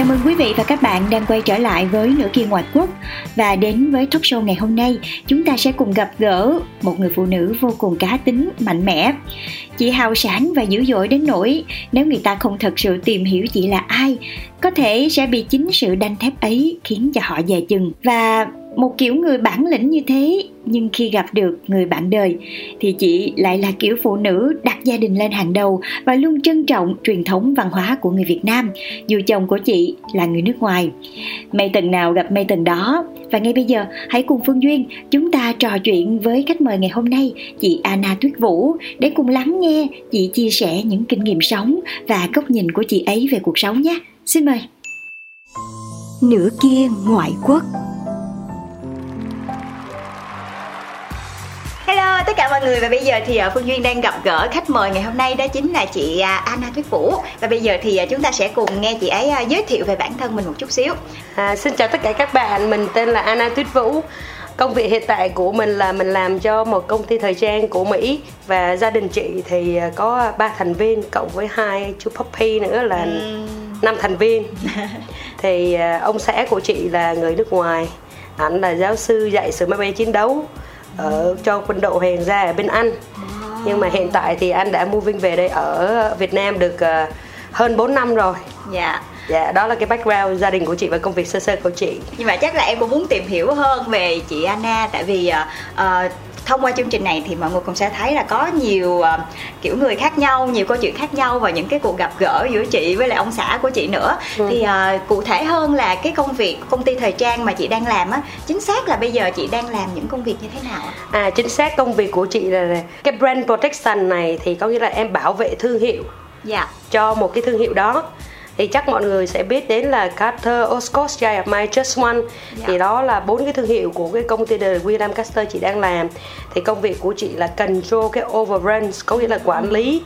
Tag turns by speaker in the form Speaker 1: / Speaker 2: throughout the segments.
Speaker 1: Chào mừng quý vị và các bạn đang quay trở lại với Nửa kia ngoại quốc. Và đến với talk show ngày hôm nay Chúng ta sẽ cùng gặp gỡ một người phụ nữ vô cùng cá tính, mạnh mẽ. Chị hào sản và dữ dội đến nỗi Nếu người ta không thật sự tìm hiểu chị là ai Có thể sẽ bị chính sự đanh thép ấy khiến cho họ dè chừng. Và một kiểu người bản lĩnh như thế, nhưng khi gặp được người bạn đời, thì chị lại là kiểu phụ nữ đặt gia đình lên hàng đầu và luôn trân trọng truyền thống văn hóa của người Việt Nam, dù chồng của chị là người nước ngoài. Mây tầng nào gặp mây tầng đó. Và ngay bây giờ, hãy cùng Phương Duyên chúng ta trò chuyện với khách mời ngày hôm nay, chị Anna Tuyết Vũ, để cùng lắng nghe chị chia sẻ những kinh nghiệm sống và góc nhìn của chị ấy về cuộc sống nhé. Xin mời.
Speaker 2: Nửa kia ngoại quốc.
Speaker 1: Hello tất cả mọi người. Và bây giờ thì ờ, Phương Duyên đang gặp gỡ khách mời ngày hôm nay đó chính là chị à, Anna Tuyết Vũ và bây giờ thì ờ, chúng ta sẽ cùng nghe chị ấy à, giới thiệu về bản thân mình một chút xíu.
Speaker 3: À, xin chào tất cả các bạn, mình tên là Anna Tuyết Vũ. Công việc hiện tại của mình là mình làm cho một công ty thời trang của Mỹ. Và gia đình chị thì à, có ba thành viên cộng với hai chú puppy nữa là năm thành viên. thì à, ông xã của chị là người nước ngoài, ảnh là giáo sư dạy sửa máy bay chiến đấu ở cho quân đội hoàng gia ở bên Anh. Nhưng mà hiện tại thì anh đã moving về đây ở Việt Nam được à, hơn 4 năm rồi.
Speaker 1: Dạ.
Speaker 3: Dạ, đó là cái background gia đình của chị và công việc sơ sơ của chị.
Speaker 1: Nhưng mà chắc là em cũng muốn tìm hiểu hơn về chị Anna tại vì ờ, ờ, thông qua chương trình này thì mọi người cũng sẽ thấy là có nhiều ờ, kiểu người khác nhau, nhiều câu chuyện khác nhau và những cái cuộc gặp gỡ giữa chị với lại ông xã của chị nữa.
Speaker 3: Ừ.
Speaker 1: Thì ờ, cụ thể hơn là cái công việc công ty thời trang mà chị đang làm á, chính xác là bây giờ chị đang làm những công việc như thế nào ạ?
Speaker 3: À chính xác công việc của chị là, là cái brand protection này thì có nghĩa là em bảo vệ thương hiệu
Speaker 1: Dạ.
Speaker 3: cho một cái thương hiệu đó thì chắc mọi người sẽ biết đến là Carter, Oscos, Giant My Just One.
Speaker 1: Dạ.
Speaker 3: thì đó là bốn cái thương hiệu của cái công ty The William Caster chị đang làm. Thì công việc của chị là control cái overruns có nghĩa là quản lý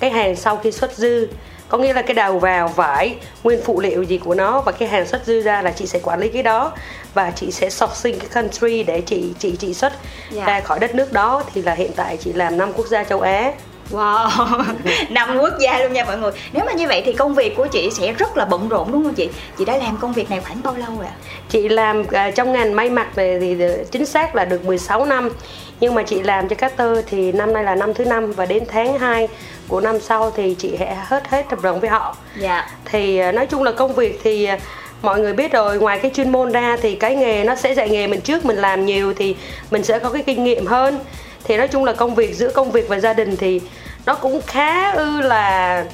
Speaker 3: cái hàng sau khi xuất dư. Có nghĩa là cái đầu vào vải nguyên phụ liệu gì của nó và cái hàng xuất dư ra là chị sẽ quản lý cái đó. Và chị sẽ sourcing cái country để chị chị chị xuất
Speaker 1: Dạ.
Speaker 3: ra khỏi đất nước đó. Thì là hiện tại chị làm năm quốc gia châu Á
Speaker 1: Wow, năm quốc gia luôn nha mọi người. Nếu mà như vậy thì công việc của chị sẽ rất là bận rộn đúng không chị? Chị đã làm công việc này khoảng bao lâu rồi ạ?
Speaker 3: Chị làm à, trong ngành may mặc này thì ờ, chính xác là được 16 năm Nhưng mà chị làm cho Carter thì năm nay là năm thứ năm Và đến tháng 2 của năm sau thì chị sẽ hết hết hợp đồng với họ
Speaker 1: Dạ.
Speaker 3: Thì à, nói chung là công việc thì à, mọi người biết rồi Ngoài cái chuyên môn ra thì cái nghề nó sẽ dạy nghề mình trước Mình làm nhiều thì mình sẽ có cái kinh nghiệm hơn Thì nói chung là công việc giữa công việc và gia đình thì nó cũng khá ư là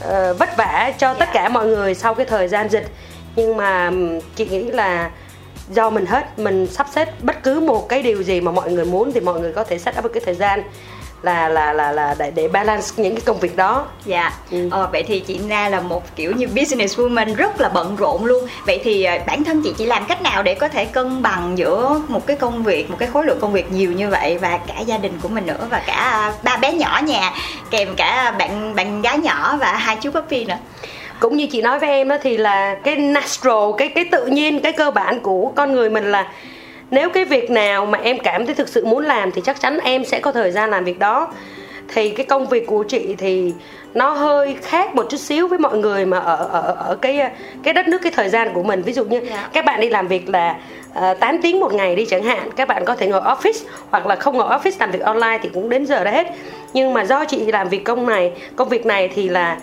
Speaker 3: ờ, vất vả cho tất cả mọi người sau cái thời gian dịch. Nhưng mà chị nghĩ là do mình hết mình sắp xếp bất cứ một cái điều gì mà mọi người muốn thì mọi người có thể set up một cái thời gian là là là là để để balance những cái công việc đó
Speaker 1: Dạ.
Speaker 3: Ừ.
Speaker 1: Ờ, vậy thì chị Na là một kiểu như business woman rất là bận rộn luôn. Vậy thì ờ, bản thân chị chị làm cách nào để có thể cân bằng giữa một cái công việc, một cái khối lượng công việc nhiều như vậy và cả gia đình của mình nữa và cả ba bé nhỏ nhà kèm cả bạn bạn gái nhỏ và hai chú puppy nữa.
Speaker 3: cũng như chị nói với em đó thì là cái natural cái cái tự nhiên cái cơ bản của con người mình là nếu cái việc nào mà em cảm thấy thực sự muốn làm thì chắc chắn em sẽ có thời gian làm việc đó. Thì cái công việc của chị thì nó hơi khác một chút xíu với mọi người mà ở ở ở cái cái đất nước cái thời gian của mình. Ví dụ như
Speaker 1: Dạ.
Speaker 3: các bạn đi làm việc là uh, 8 tiếng một ngày đi chẳng hạn các bạn có thể ngồi office hoặc là không ngồi office làm việc online thì cũng đến giờ đó hết. Nhưng mà do chị làm việc công này công việc này thì là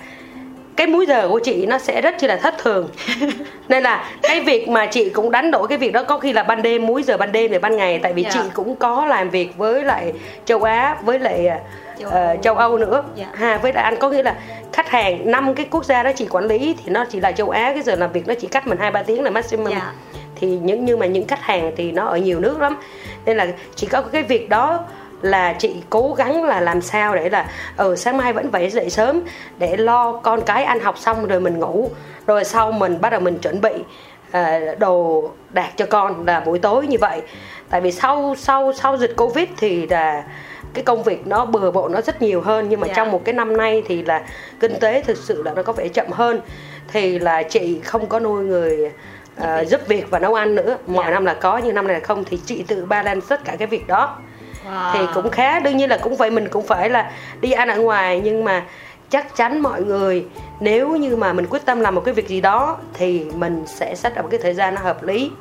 Speaker 3: cái múi giờ của chị nó sẽ rất chi là thất thường nên là cái việc mà chị cũng đánh đổi cái việc đó có khi là ban đêm múi giờ ban đêm rồi ban ngày tại vì
Speaker 1: Dạ.
Speaker 3: chị cũng có làm việc với lại châu Á với lại
Speaker 1: Châu
Speaker 3: châu,
Speaker 1: Âu.
Speaker 3: châu Âu nữa
Speaker 1: Dạ.
Speaker 3: ha với lại anh có nghĩa là khách hàng năm cái quốc gia đó chị quản lý thì nó chỉ là châu Á cái giờ làm việc nó chỉ cách mình hai ba tiếng là maximum
Speaker 1: Dạ.
Speaker 3: thì những nhưng mà những khách hàng thì nó ở nhiều nước lắm nên là chỉ có cái việc đó là chị cố gắng là làm sao để là ừ sáng mai vẫn phải dậy sớm để lo con cái ăn học xong rồi mình ngủ. Rồi sau mình bắt đầu mình chuẩn bị à, đồ đạt cho con là buổi tối như vậy. Tại vì sau sau sau dịch covid thì là cái công việc nó bừa bộn nó rất nhiều hơn. Nhưng mà
Speaker 1: Dạ.
Speaker 3: trong một cái năm nay thì là kinh tế thực sự là nó có vẻ chậm hơn. Thì là chị không có nuôi người ờ, giúp việc và nấu ăn nữa. Mọi
Speaker 1: Dạ.
Speaker 3: năm là có nhưng năm này là không. Thì chị tự balance tất cả cái việc đó
Speaker 1: Wow.
Speaker 3: thì cũng khá đương nhiên là cũng phải mình cũng phải là đi ăn ở ngoài nhưng mà chắc chắn mọi người nếu như mà mình quyết tâm làm một cái việc gì đó thì mình sẽ set up một cái thời gian nó hợp lý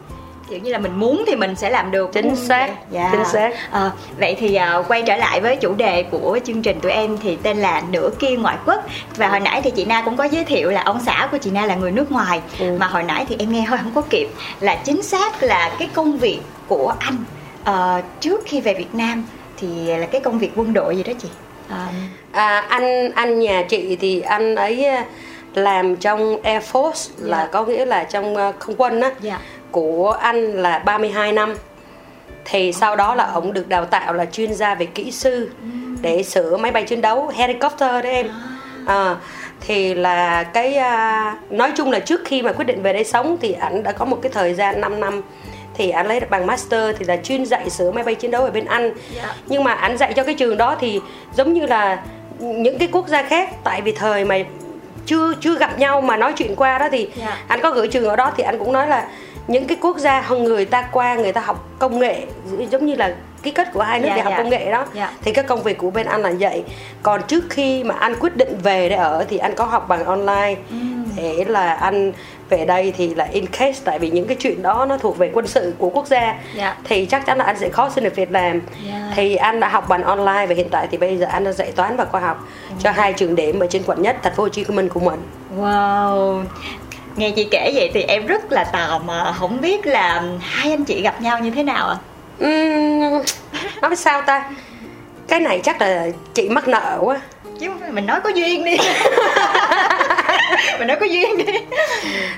Speaker 1: kiểu như là mình muốn thì mình sẽ làm được
Speaker 3: Chính xác,
Speaker 1: dạ.
Speaker 3: chính xác.
Speaker 1: Ờ, vậy thì à, quay trở lại với chủ đề của chương trình tụi em thì tên là nửa kia ngoại quốc và hồi nãy thì chị Na cũng có giới thiệu là ông xã của chị Na là người nước ngoài
Speaker 3: Ừ.
Speaker 1: mà hồi nãy thì em nghe hơi không có kịp là chính xác là cái công việc của anh ờ, trước khi về Việt Nam thì là cái công việc quân đội gì đó chị? Ờ,
Speaker 3: À, anh anh nhà chị thì anh ấy à, làm trong Air Force là
Speaker 1: Dạ.
Speaker 3: có nghĩa là trong à, không quân á.
Speaker 1: Dạ.
Speaker 3: của anh là 32 năm. Thì sau đó là ông được đào tạo là chuyên gia về kỹ sư để sửa máy bay chiến đấu helicopter đấy em. À, thì là cái à, nói chung là trước khi mà quyết định về đây sống thì anh đã có một cái thời gian 5 năm thì anh lấy bằng master thì là chuyên dạy sửa máy bay chiến đấu ở bên Anh
Speaker 1: Dạ.
Speaker 3: nhưng mà anh dạy cho cái trường đó thì giống như là những cái quốc gia khác tại vì thời mà chưa chưa gặp nhau mà nói chuyện qua đó thì
Speaker 1: Dạ.
Speaker 3: anh có gửi trường ở đó thì anh cũng nói là những cái quốc gia người ta qua người ta học công nghệ giống như là ký kết của hai nước
Speaker 1: Dạ,
Speaker 3: để học
Speaker 1: dạ.
Speaker 3: công nghệ đó
Speaker 1: Dạ.
Speaker 3: thì cái công việc của bên anh là vậy còn trước khi mà anh quyết định về để ở thì anh có học bằng online để là anh về đây thì là in case tại vì những cái chuyện đó nó thuộc về quân sự của quốc gia.
Speaker 1: Dạ.
Speaker 3: thì chắc chắn là anh sẽ khó xin được việc làm.
Speaker 1: Dạ.
Speaker 3: thì anh đã học bằng online và hiện tại thì bây giờ anh đã dạy toán và khoa học cho hai trường điểm ở trên quận nhất thành phố Hồ Chí Minh của mình.
Speaker 1: Wow. Nghe chị kể vậy thì em rất là tò mò Không biết là hai anh chị gặp nhau như thế nào ạ?
Speaker 3: Uhm, nói sao ta? Cái này chắc là chị mắc nợ quá.
Speaker 1: Chứ mình nói có duyên đi Mình nói có duyên đi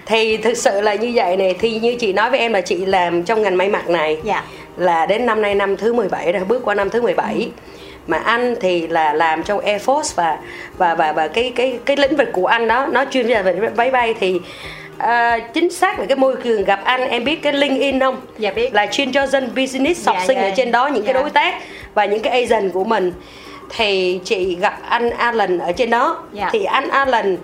Speaker 3: thì thực sự là như vậy này thì như chị nói với em là chị làm trong ngành may mặc này
Speaker 1: Dạ
Speaker 3: là đến năm nay năm thứ 17 rồi bước qua năm thứ 17 mà anh thì là làm trong Air Force và và và và cái cái cái lĩnh vực của anh đó nó chuyên về về máy bay thì à, chính xác là cái môi trường gặp anh em biết cái LinkedIn không?
Speaker 1: Dạ biết.
Speaker 3: là chuyên cho dân business học
Speaker 1: Dạ,
Speaker 3: sinh
Speaker 1: dạ.
Speaker 3: ở trên đó những cái
Speaker 1: Dạ.
Speaker 3: đối tác và những cái agent của mình thì chị gặp anh Alan ở trên đó
Speaker 1: Dạ.
Speaker 3: thì anh Alan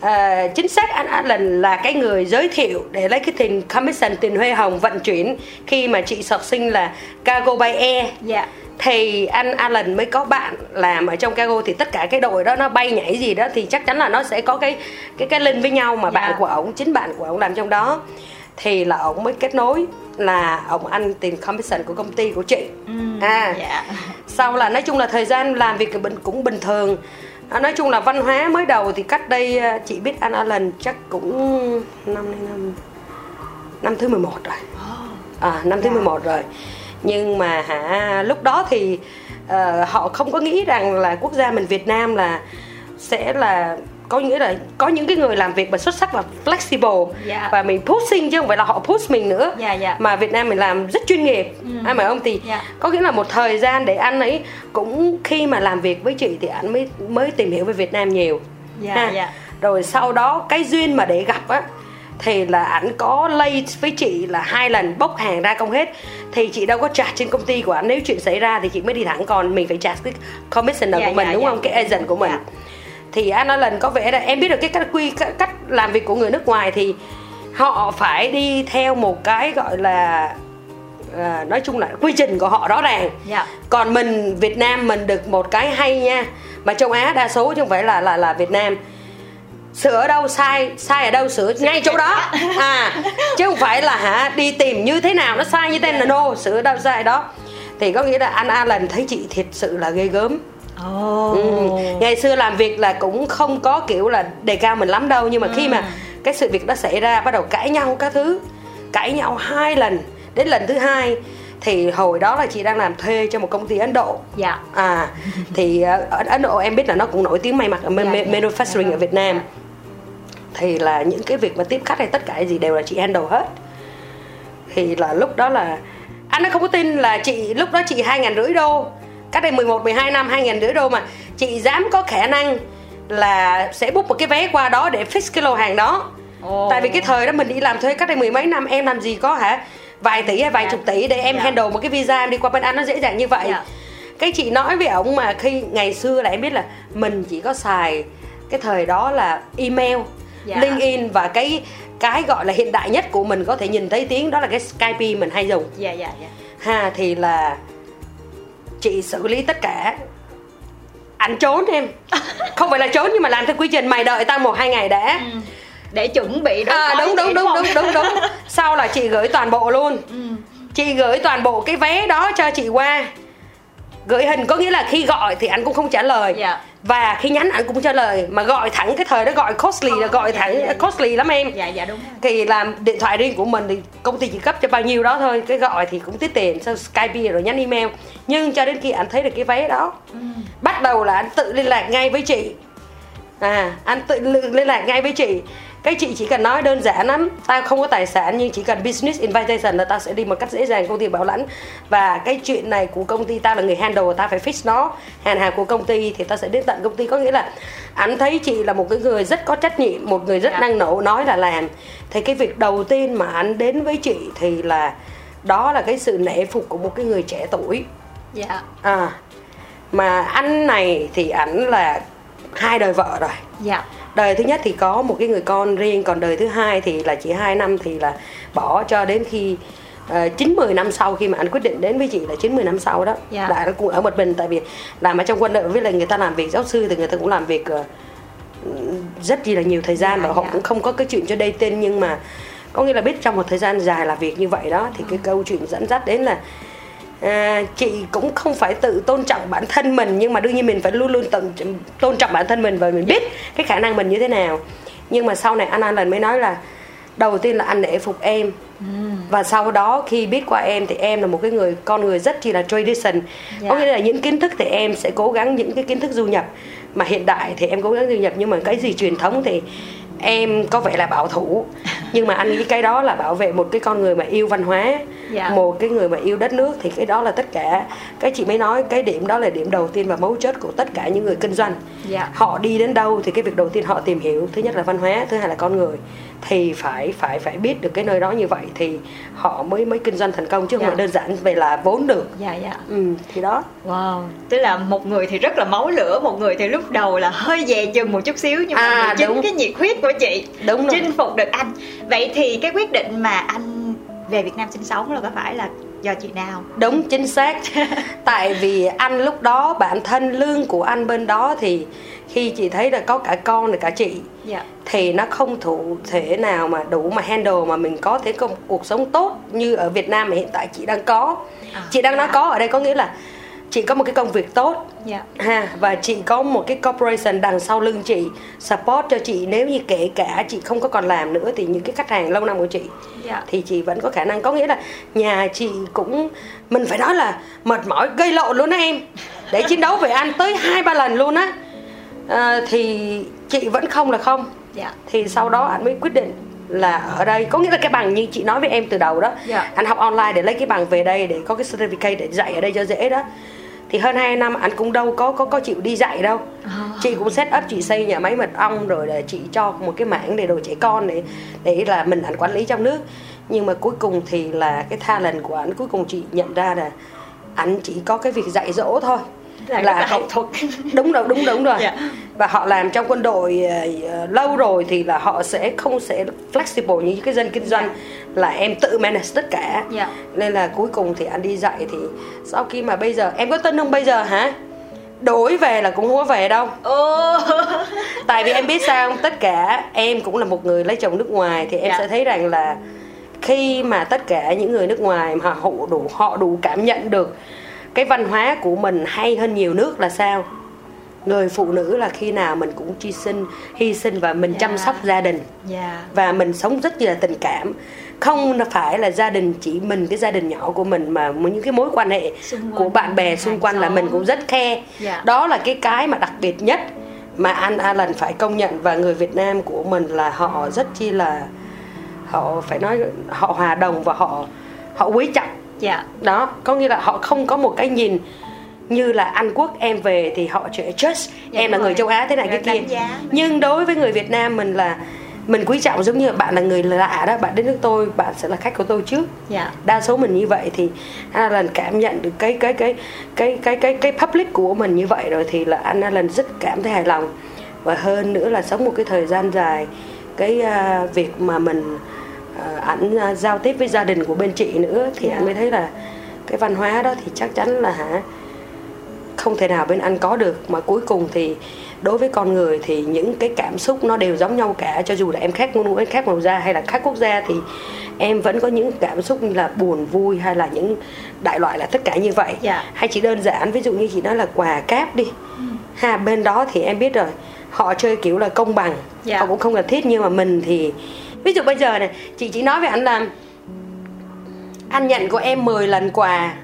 Speaker 3: à, chính xác anh Alan là cái người giới thiệu để lấy cái tiền commission tiền huê hồng vận chuyển khi mà chị học sinh là cargo by air.
Speaker 1: Dạ.
Speaker 3: Thì anh Alan mới có bạn làm ở trong cargo thì tất cả cái đội đó nó bay nhảy gì đó thì chắc chắn là nó sẽ có cái cái cái link với nhau mà
Speaker 1: Dạ.
Speaker 3: bạn của ổng chính bạn của ổng làm trong đó. Thì là ổng mới kết nối là ổng ăn tiền commission của công ty của chị. À.
Speaker 1: Dạ.
Speaker 3: Sau là nói chung là thời gian làm việc bình cũng bình thường à, nói chung là văn hóa mới đầu thì cách đây à, chị biết anh Alan chắc cũng năm năm năm thứ 11 rồi. À, năm thứ
Speaker 1: Dạ.
Speaker 3: 11 rồi. Nhưng mà hả lúc đó thì ờ, họ không có nghĩ rằng là quốc gia mình Việt Nam là sẽ là có nghĩa là có những cái người làm việc mà xuất sắc và flexible
Speaker 1: Dạ.
Speaker 3: và mình pushing chứ không phải là họ push mình nữa
Speaker 1: Dạ, dạ.
Speaker 3: mà Việt Nam mình làm rất chuyên nghiệp anh phải không thì
Speaker 1: Dạ.
Speaker 3: có nghĩa là một thời gian để anh ấy cũng khi mà làm việc với chị thì anh mới mới tìm hiểu về Việt Nam nhiều
Speaker 1: Dạ,
Speaker 3: Ha.
Speaker 1: dạ.
Speaker 3: rồi sau đó cái duyên mà để gặp á thì là ảnh có lay với chị là hai lần bốc hàng ra công hết thì chị đâu có trả trên công ty của ảnh nếu chuyện xảy ra thì chị mới đi thẳng còn mình phải trả cái commissioner
Speaker 1: Dạ,
Speaker 3: của mình
Speaker 1: dạ,
Speaker 3: đúng
Speaker 1: dạ.
Speaker 3: không cái agent của mình
Speaker 1: Dạ.
Speaker 3: Thì anh nói lần có vẻ là em biết được cái cách quy cách, làm việc của người nước ngoài thì họ phải đi theo một cái gọi là à, nói chung là quy trình của họ rõ ràng.
Speaker 1: Dạ.
Speaker 3: còn mình Việt Nam mình được một cái hay nha mà châu Á đa số chứ không phải là là là Việt Nam. Sửa ở đâu sai sai ở đâu sửa ngay chỗ đó. À chứ không phải là hả đi tìm như thế nào nó sai như thế nào. No sửa ở đâu sai đó. Thì có nghĩa là anh Alan thấy chị thật sự là ghê gớm
Speaker 1: Ồ.
Speaker 3: Ừ. ngày xưa làm việc là cũng không có kiểu là đề cao mình lắm đâu nhưng mà khi mà cái sự việc đó xảy ra bắt đầu cãi nhau các thứ cãi nhau hai lần đến lần thứ hai thì hồi đó là chị đang làm thuê cho một công ty Ấn Độ
Speaker 1: Dạ.
Speaker 3: à thì ở Ấn Độ em biết là nó cũng nổi tiếng may mặc ở
Speaker 1: Dạ, dạ,
Speaker 3: manufacturing
Speaker 1: dạ.
Speaker 3: ở Việt Nam thì là những cái việc mà tiếp khách hay tất cả gì đều là chị handle hết thì là lúc đó là anh nó không có tin là chị lúc đó chị hai ngàn rưỡi đô cách đây 11 12 năm hai ngàn rưỡi đô mà chị dám có khả năng là sẽ book một cái vé qua đó để fix cái lô hàng đó
Speaker 1: Ồ.
Speaker 3: tại vì cái thời đó mình đi làm thuê cách đây mười mấy năm em làm gì có hả vài tỷ hay vài
Speaker 1: Dạ.
Speaker 3: chục tỷ để em
Speaker 1: Dạ.
Speaker 3: handle một cái visa em đi qua bên anh nó dễ dàng như vậy
Speaker 1: Dạ.
Speaker 3: cái chị nói với ổng mà khi ngày xưa là em biết là mình chỉ có xài cái thời đó là email
Speaker 1: Dạ.
Speaker 3: linkedin và cái cái gọi là hiện đại nhất của mình có thể nhìn thấy tiếng đó là cái skype mình hay dùng
Speaker 1: Dạ dạ dạ.
Speaker 3: ha thì là chị xử lý tất cả. Anh trốn em. Không phải là trốn nhưng mà làm theo quy trình mày đợi tao một hai ngày đã.
Speaker 1: Để chuẩn bị đối
Speaker 3: à đúng đúng
Speaker 1: chị,
Speaker 3: đúng
Speaker 1: không?
Speaker 3: đúng đúng đúng. Sau là chị gửi toàn bộ luôn. Chị gửi toàn bộ cái vé đó cho chị qua. Gửi hình có nghĩa là khi gọi thì anh cũng không trả lời.
Speaker 1: Dạ.
Speaker 3: Và khi nhắn anh cũng trả lời mà gọi thẳng cái thời đó gọi costly là gọi
Speaker 1: dạ,
Speaker 3: thẳng
Speaker 1: dạ, dạ.
Speaker 3: costly lắm em.
Speaker 1: Dạ dạ đúng
Speaker 3: thì làm điện thoại riêng của mình thì công ty chỉ cấp cho bao nhiêu đó thôi cái gọi thì cũng tiết tiền sau skype rồi nhắn email. Nhưng cho đến khi anh thấy được cái vé đó bắt đầu là anh tự liên lạc ngay với chị. À anh tự li- liên lạc ngay với chị cái chị chỉ cần nói đơn giản lắm. Tao không có tài sản nhưng chỉ cần business invitation là tao sẽ đi một cách dễ dàng công ty bảo lãnh. Và cái chuyện này của công ty tao là người handle tao phải fix nó. Hàng hàng của công ty thì tao sẽ đến tận công ty. Có nghĩa là anh thấy chị là một cái người rất có trách nhiệm một người rất
Speaker 1: Dạ.
Speaker 3: năng nổ nói là làm. Thì cái việc đầu tiên mà anh đến với chị thì là đó là cái sự nể phục của một cái người trẻ tuổi.
Speaker 1: Dạ.
Speaker 3: à mà anh này thì ảnh là hai đời vợ rồi.
Speaker 1: Dạ.
Speaker 3: Đời thứ nhất thì có một cái người con riêng còn đời thứ hai thì là chỉ hai năm thì là bỏ cho đến khi uh, 9 10 năm sau khi mà anh quyết định đến với chị là 9 10 năm sau đó
Speaker 1: Dạ.
Speaker 3: là anh cũng ở một mình tại vì làm ở trong quân đội với lại người ta làm việc giáo sư thì người ta cũng làm việc ờ, rất là nhiều thời gian
Speaker 1: Dạ,
Speaker 3: và họ
Speaker 1: dạ.
Speaker 3: cũng không có cái chuyện cho đây tên nhưng mà có nghĩa là biết trong một thời gian dài làm việc như vậy đó thì cái câu chuyện dẫn dắt đến là à, chị cũng không phải tự tôn trọng bản thân mình nhưng mà đương nhiên mình phải luôn luôn tôn, tôn trọng bản thân mình và mình biết cái khả năng mình như thế nào. Nhưng mà sau này anh Alan mới nói là đầu tiên là anh nể phục em. Và sau đó khi biết qua em thì em là một cái người con người rất chi là tradition.
Speaker 1: Dạ.
Speaker 3: có nghĩa là những kiến thức thì em sẽ cố gắng những cái kiến thức du nhập. Mà hiện đại thì em cố gắng du nhập nhưng mà cái gì truyền thống thì em có vẻ là bảo thủ nhưng mà anh nghĩ cái đó là bảo vệ một cái con người mà yêu văn hóa
Speaker 1: Dạ.
Speaker 3: một cái người mà yêu đất nước thì cái đó là tất cả cái chị mới nói cái điểm đó là điểm đầu tiên và mấu chốt của tất cả những người kinh doanh
Speaker 1: Dạ.
Speaker 3: họ đi đến đâu thì cái việc đầu tiên họ tìm hiểu thứ nhất là văn hóa thứ hai là con người thì phải phải phải biết được cái nơi đó như vậy thì họ mới mới kinh doanh thành công chứ không
Speaker 1: Dạ.
Speaker 3: phải đơn giản về là vốn được
Speaker 1: Dạ dạ.
Speaker 3: ừ thì đó
Speaker 1: Wow, tức là một người thì rất là máu lửa, một người thì lúc đầu là hơi dè chừng một chút xíu nhưng mà
Speaker 3: À,
Speaker 1: chính
Speaker 3: đúng.
Speaker 1: cái nhiệt huyết của chị
Speaker 3: Đúng rồi.
Speaker 1: chinh phục được anh. Vậy thì cái quyết định mà anh về Việt Nam sinh sống là có phải là do chị nào?
Speaker 3: đúng chính xác tại vì anh lúc đó bản thân lương của anh bên đó thì khi chị thấy là có cả con và cả chị
Speaker 1: Dạ.
Speaker 3: thì nó không thủ thể nào mà đủ mà handle mà mình có thể có một cuộc sống tốt như ở Việt Nam mà hiện tại chị đang có
Speaker 1: À,
Speaker 3: chị đang nói
Speaker 1: dạ.
Speaker 3: có ở đây có nghĩa là chị có một cái công việc tốt
Speaker 1: Dạ.
Speaker 3: ha và chị có một cái corporation đằng sau lưng chị support cho chị nếu như kể cả chị không có còn làm nữa thì những cái khách hàng lâu năm của chị
Speaker 1: Dạ.
Speaker 3: thì chị vẫn có khả năng có nghĩa là nhà chị cũng mình phải nói là mệt mỏi gây lộn luôn á em để chiến đấu về anh tới hai ba lần luôn á à, thì chị vẫn không là không
Speaker 1: Dạ.
Speaker 3: thì sau đó anh mới quyết định là ở đây có nghĩa là cái bằng như chị nói với em từ đầu đó
Speaker 1: Dạ.
Speaker 3: anh học online để lấy cái bằng về đây để có cái certificate để dạy ở đây cho dễ đó thì hơn 2 năm anh cũng đâu có có có chịu đi dạy đâu.
Speaker 1: À.
Speaker 3: chị cũng set up chị xây nhà máy mật ong rồi là chị cho một cái mảng để đồ trẻ con để để là mình ảnh quản lý trong nước. Nhưng mà cuối cùng thì là cái talent của anh cuối cùng chị nhận ra là anh chỉ có cái việc dạy dỗ thôi
Speaker 1: là, là, học thuật
Speaker 3: đúng rồi đúng đúng rồi
Speaker 1: Dạ.
Speaker 3: và họ làm trong quân đội ờ, lâu rồi thì là họ sẽ không sẽ flexible như cái dân kinh doanh là em tự manage tất cả
Speaker 1: Dạ.
Speaker 3: nên là cuối cùng thì anh đi dạy thì sau khi mà bây giờ em có tin không bây giờ hả đổi về là cũng không có về đâu
Speaker 1: Ồ.
Speaker 3: tại vì em biết sao không tất cả em cũng là một người lấy chồng nước ngoài thì em
Speaker 1: Dạ.
Speaker 3: sẽ thấy rằng là khi mà tất cả những người nước ngoài mà họ đủ họ đủ cảm nhận được cái văn hóa của mình hay hơn nhiều nước là sao? Người phụ nữ là khi nào mình cũng chi sinh hy sinh và mình chăm
Speaker 1: Dạ.
Speaker 3: sóc gia đình.
Speaker 1: Dạ.
Speaker 3: Và mình sống rất là tình cảm. Không phải là gia đình chỉ mình cái gia đình nhỏ của mình mà những cái mối quan hệ
Speaker 1: Xung
Speaker 3: của bạn bè xung quanh là mình cũng rất khe
Speaker 1: Dạ.
Speaker 3: đó là cái cái mà đặc biệt nhất mà anh Alan phải công nhận và người Việt Nam của mình là họ rất chi là họ phải nói họ hòa đồng và họ họ quý trọng
Speaker 1: dạ.
Speaker 3: Đó có nghĩa là họ không có một cái nhìn như là Anh Quốc em về thì họ sẽ just
Speaker 1: Dạ,
Speaker 3: em là
Speaker 1: đúng
Speaker 3: người
Speaker 1: rồi.
Speaker 3: châu Á thế này
Speaker 1: Rồi
Speaker 3: cái kia.
Speaker 1: giá
Speaker 3: nhưng đối với người Việt Nam mình là mình quý trọng giống như bạn là người lạ đó bạn đến nước tôi bạn sẽ là khách của tôi trước.
Speaker 1: Dạ.
Speaker 3: Đa số mình như vậy thì Alan cảm nhận được cái cái cái cái cái cái cái public của mình như vậy rồi thì là anh Alan rất cảm thấy hài lòng. Và hơn nữa là sống một cái thời gian dài cái à, việc mà mình ảnh à, giao tiếp với gia đình của bên chị nữa thì
Speaker 1: Dạ.
Speaker 3: anh mới thấy là cái văn hóa đó thì chắc chắn là hả không thể nào bên anh có được mà cuối cùng thì đối với con người thì những cái cảm xúc nó đều giống nhau cả cho dù là em khác ngôn ngữ khác màu da hay là khác quốc gia thì em vẫn có những cảm xúc như là buồn vui hay là những đại loại là tất cả như vậy
Speaker 1: Dạ.
Speaker 3: hay chỉ đơn giản ví dụ như chị nói là quà cáp đi ha bên đó thì em biết rồi họ chơi kiểu là công bằng
Speaker 1: Dạ.
Speaker 3: họ cũng không cần thiết nhưng mà mình thì ví dụ bây giờ này chị chỉ nói với anh là anh nhận của em 10 lần quà.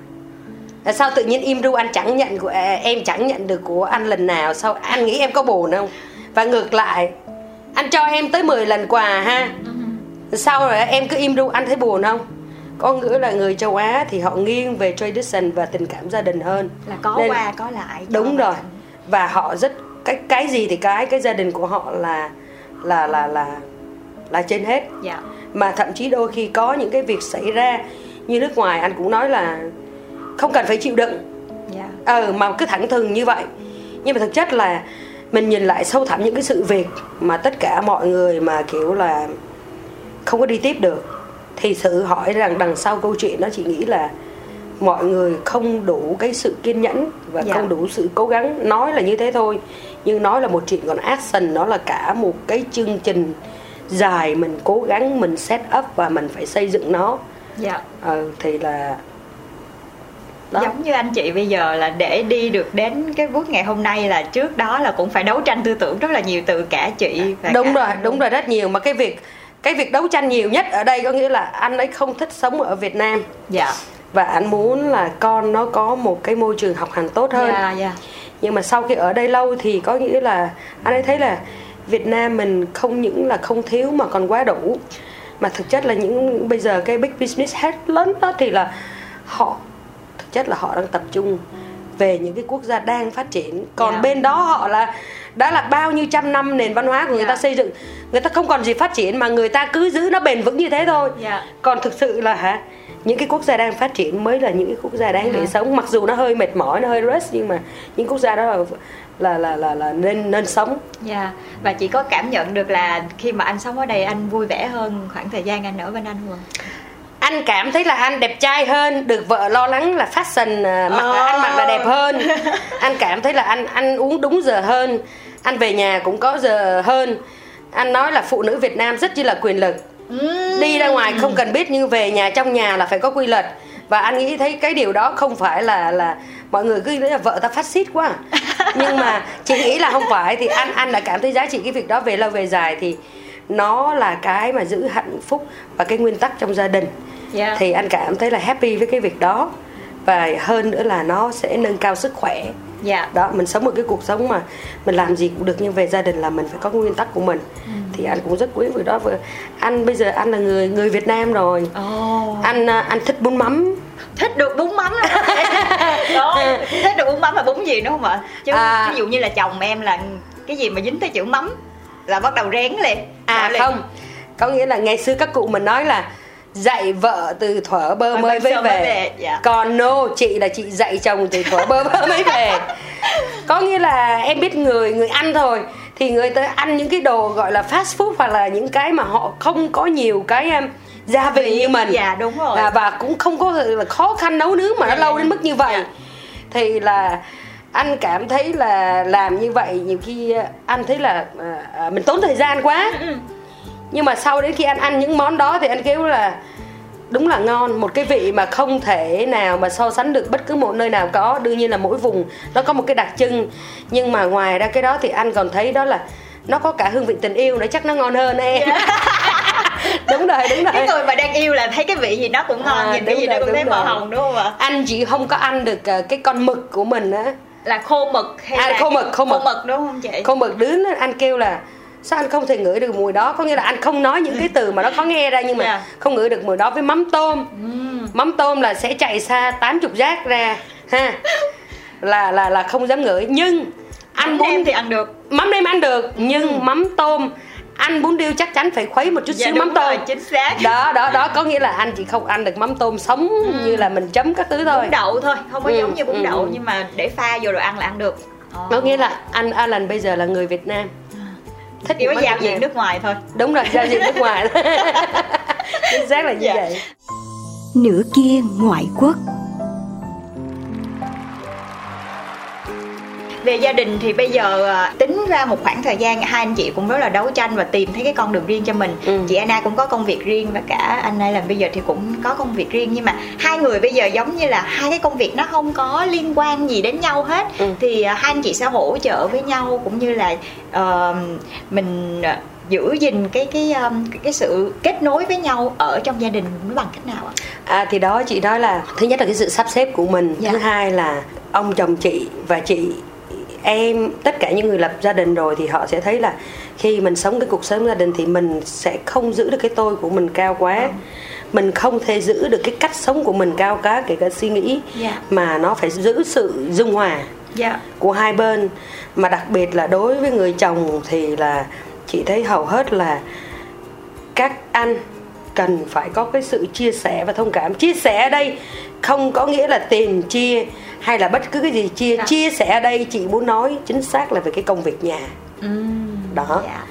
Speaker 3: Sao tự nhiên im ru anh chẳng nhận của à, em chẳng nhận được của anh lần nào? Sao anh nghĩ em có buồn không? Và ngược lại anh cho em tới 10 lần quà ha. Sau rồi em cứ im ru anh thấy buồn không? Có nghĩa là người châu Á thì họ nghiêng về tradition và tình cảm gia đình hơn.
Speaker 1: Là có
Speaker 3: Nên-
Speaker 1: qua có lại
Speaker 3: đúng
Speaker 1: mà-
Speaker 3: rồi. và họ rất cái cái gì thì cái cái gia đình của họ là là là là là trên hết.
Speaker 1: Dạ.
Speaker 3: Mà thậm chí đôi khi có những cái việc xảy ra như nước ngoài anh cũng nói là không cần phải chịu đựng.
Speaker 1: Dạ.
Speaker 3: Ờ mà cứ thẳng thừng như vậy. Nhưng mà thực chất là mình nhìn lại sâu thẳm những cái sự việc mà tất cả mọi người mà kiểu là không có đi tiếp được thì sự hỏi rằng đằng sau câu chuyện đó chị nghĩ là mọi người không đủ cái sự kiên nhẫn và
Speaker 1: Dạ.
Speaker 3: không đủ sự cố gắng. Nói là như thế thôi nhưng nói là một chuyện còn action nó là cả một cái chương trình dài mình cố gắng mình set up và mình phải xây dựng nó.
Speaker 1: Dạ.
Speaker 3: Ờ, thì là đó.
Speaker 1: giống như anh chị bây giờ là để đi được đến cái bước ngày hôm nay là trước đó là cũng phải đấu tranh tư tưởng rất là nhiều từ cả chị và
Speaker 3: đúng
Speaker 1: cả
Speaker 3: rồi
Speaker 1: anh.
Speaker 3: đúng rồi rất nhiều. Mà cái việc cái việc đấu tranh nhiều nhất ở đây có nghĩa là anh ấy không thích sống ở Việt Nam.
Speaker 1: Dạ.
Speaker 3: Và anh muốn là con nó có một cái môi trường học hành tốt hơn.
Speaker 1: Dạ dạ.
Speaker 3: Nhưng mà sau khi ở đây lâu thì có nghĩa là anh ấy thấy là Việt Nam mình không những là không thiếu mà còn quá đủ mà thực chất là những bây giờ cái big business head lớn đó thì là họ thực chất là họ đang tập trung về những cái quốc gia đang phát triển còn
Speaker 1: Dạ.
Speaker 3: bên đó họ là đã là bao nhiêu trăm năm nền văn hóa của người
Speaker 1: Dạ.
Speaker 3: ta xây dựng người ta không còn gì phát triển mà người ta cứ giữ nó bền vững như thế thôi
Speaker 1: Dạ.
Speaker 3: còn thực sự là hả những cái quốc gia đang phát triển mới là những cái quốc gia đáng để
Speaker 1: Dạ.
Speaker 3: sống mặc dù nó hơi mệt mỏi nó hơi rest nhưng mà những quốc gia đó là là là là, là nên nên sống.
Speaker 1: Dạ. Và chị có cảm nhận được là khi mà anh sống ở đây anh vui vẻ hơn khoảng thời gian anh ở bên anh không?
Speaker 3: anh cảm thấy là anh đẹp trai hơn được vợ lo lắng là fashion à, mặc là ăn mặc là đẹp hơn. Anh cảm thấy là anh ăn uống đúng giờ hơn. Anh về nhà cũng có giờ hơn. Anh nói là phụ nữ Việt Nam rất chi là quyền lực. Đi ra ngoài không cần biết nhưng về nhà trong nhà là phải có quy luật và anh nghĩ thấy cái điều đó không phải là là mọi người cứ nghĩ là vợ ta phát xít quá nhưng mà chị nghĩ là không phải thì anh anh đã cảm thấy giá trị cái việc đó về lâu về dài thì nó là cái mà giữ hạnh phúc và cái nguyên tắc trong gia đình.
Speaker 1: Dạ.
Speaker 3: thì anh cảm thấy là happy với cái việc đó. Và hơn nữa là nó sẽ nâng cao sức khỏe.
Speaker 1: Dạ.
Speaker 3: Đó mình sống một cái cuộc sống mà mình làm gì cũng được nhưng về gia đình là mình phải có nguyên tắc của mình thì anh cũng rất quý việc đó. Vừa anh bây giờ anh là người người Việt Nam rồi.
Speaker 1: Ồ.
Speaker 3: Anh à, anh thích bún mắm.
Speaker 1: Thích được bún mắm lắm Đó Thích được bún mắm và bún gì nữa không ạ? Chứ
Speaker 3: À.
Speaker 1: ví dụ như là chồng em là cái gì mà dính tới chữ mắm Là bắt đầu rén liền.
Speaker 3: À
Speaker 1: liền.
Speaker 3: không. Có nghĩa là ngày xưa các cụ mình nói là dạy vợ từ thuở bơ
Speaker 1: Mới
Speaker 3: mới
Speaker 1: sớm mới
Speaker 3: về.
Speaker 1: về, dạ.
Speaker 3: còn no chị là chị dạy chồng từ thuở bơ vơ mới về. Có nghĩa là em biết người người ăn thôi thì người ta ăn những cái đồ gọi là fast food hoặc là những cái mà họ không có nhiều cái gia vị như mình.
Speaker 1: dạ đúng rồi.
Speaker 3: À, và cũng không có là khó khăn nấu nướng mà nó lâu đến mức như vậy.
Speaker 1: Dạ.
Speaker 3: thì là anh cảm thấy là làm như vậy nhiều khi à, anh thấy là à, à, mình tốn thời gian quá.
Speaker 1: Ừ,
Speaker 3: nhưng mà sau đến khi anh ăn những món đó thì anh kêu là đúng là ngon một cái vị mà không thể nào mà so sánh được bất cứ một nơi nào có. Đương nhiên là mỗi vùng nó có một cái đặc trưng. Nhưng mà ngoài ra cái đó thì anh còn thấy đó là nó có cả hương vị tình yêu nữa chắc nó ngon hơn em. Đúng rồi đúng rồi.
Speaker 1: Cái người mà đang yêu là thấy cái vị gì nó cũng ngon
Speaker 3: À,
Speaker 1: nhìn cái gì nó
Speaker 3: rồi,
Speaker 1: cũng
Speaker 3: đúng
Speaker 1: thấy màu hồng đúng không ạ?
Speaker 3: Anh chỉ không có ăn được ờ, cái con mực của mình á.
Speaker 1: Là khô mực hay
Speaker 3: À,
Speaker 1: là
Speaker 3: khô
Speaker 1: cái-
Speaker 3: mực, khô mực.
Speaker 1: đúng không chị?
Speaker 3: Con mực đứa nó- anh kêu là sao anh không thể ngửi được mùi đó? Có nghĩa là anh không nói những cái từ mà nó có nghe ra nhưng mà
Speaker 1: Dạ.
Speaker 3: không ngửi được mùi đó với mắm tôm. Mắm tôm là sẽ chạy xa 80 giác ra ha. Là là là không dám ngửi. Nhưng muốn
Speaker 1: em thì ăn được.
Speaker 3: Mắm nêm ăn được nhưng mắm tôm ăn bún điêu chắc chắn phải khuấy một chút
Speaker 1: Dạ,
Speaker 3: xíu mắm tôm.
Speaker 1: rồi, chính xác.
Speaker 3: đó đó đó có nghĩa là anh chỉ không ăn được mắm tôm sống như là mình chấm các thứ thôi.
Speaker 1: Bún đậu thôi không có
Speaker 3: Ừ,
Speaker 1: giống như bún
Speaker 3: ừ,
Speaker 1: đậu
Speaker 3: ừ.
Speaker 1: nhưng mà để pha vô rồi ăn là ăn được.
Speaker 3: Có nghĩa là anh Alan bây giờ là người Việt Nam thích
Speaker 1: chỉ
Speaker 3: những món
Speaker 1: giao diện nước ngoài thôi.
Speaker 3: Đúng rồi giao diện nước ngoài. Chính xác là như
Speaker 1: Dạ.
Speaker 3: vậy.
Speaker 2: Nửa kia ngoại quốc
Speaker 1: về gia đình thì bây giờ à, tính ra một khoảng thời gian hai anh chị cũng rất là đấu tranh và tìm thấy cái con đường riêng cho mình
Speaker 3: Ừ.
Speaker 1: chị Anna cũng có công việc riêng và cả anh ấy làm bây giờ thì cũng có công việc riêng nhưng mà hai người bây giờ giống như là hai cái công việc nó không có liên quan gì đến nhau hết
Speaker 3: Ừ.
Speaker 1: thì à, hai anh chị sẽ hỗ trợ với nhau cũng như là ờ, mình giữ gìn cái cái cái- cái sự kết nối với nhau ở trong gia đình nó bằng cách nào ạ?
Speaker 3: à thì đó chị nói là thứ nhất là cái sự sắp xếp của mình
Speaker 1: Dạ.
Speaker 3: thứ hai là ông chồng chị và chị em tất cả những người lập gia đình rồi thì họ sẽ thấy là khi mình sống cái cuộc sống gia đình thì mình sẽ không giữ được cái tôi của mình cao quá
Speaker 1: Vâng.
Speaker 3: mình không thể giữ được cái cách sống của mình cao quá kể cả suy nghĩ
Speaker 1: Dạ.
Speaker 3: mà nó phải giữ sự dung hòa
Speaker 1: Dạ.
Speaker 3: của hai bên mà đặc biệt là đối với người chồng thì là chị thấy hầu hết là các anh cần phải có cái sự chia sẻ và thông cảm chia sẻ ở đây không có nghĩa là tiền chia hay là bất cứ cái gì chia.
Speaker 1: Dạ.
Speaker 3: chia sẻ ở đây chị muốn nói chính xác là về cái công việc nhà. Đó.
Speaker 1: Dạ.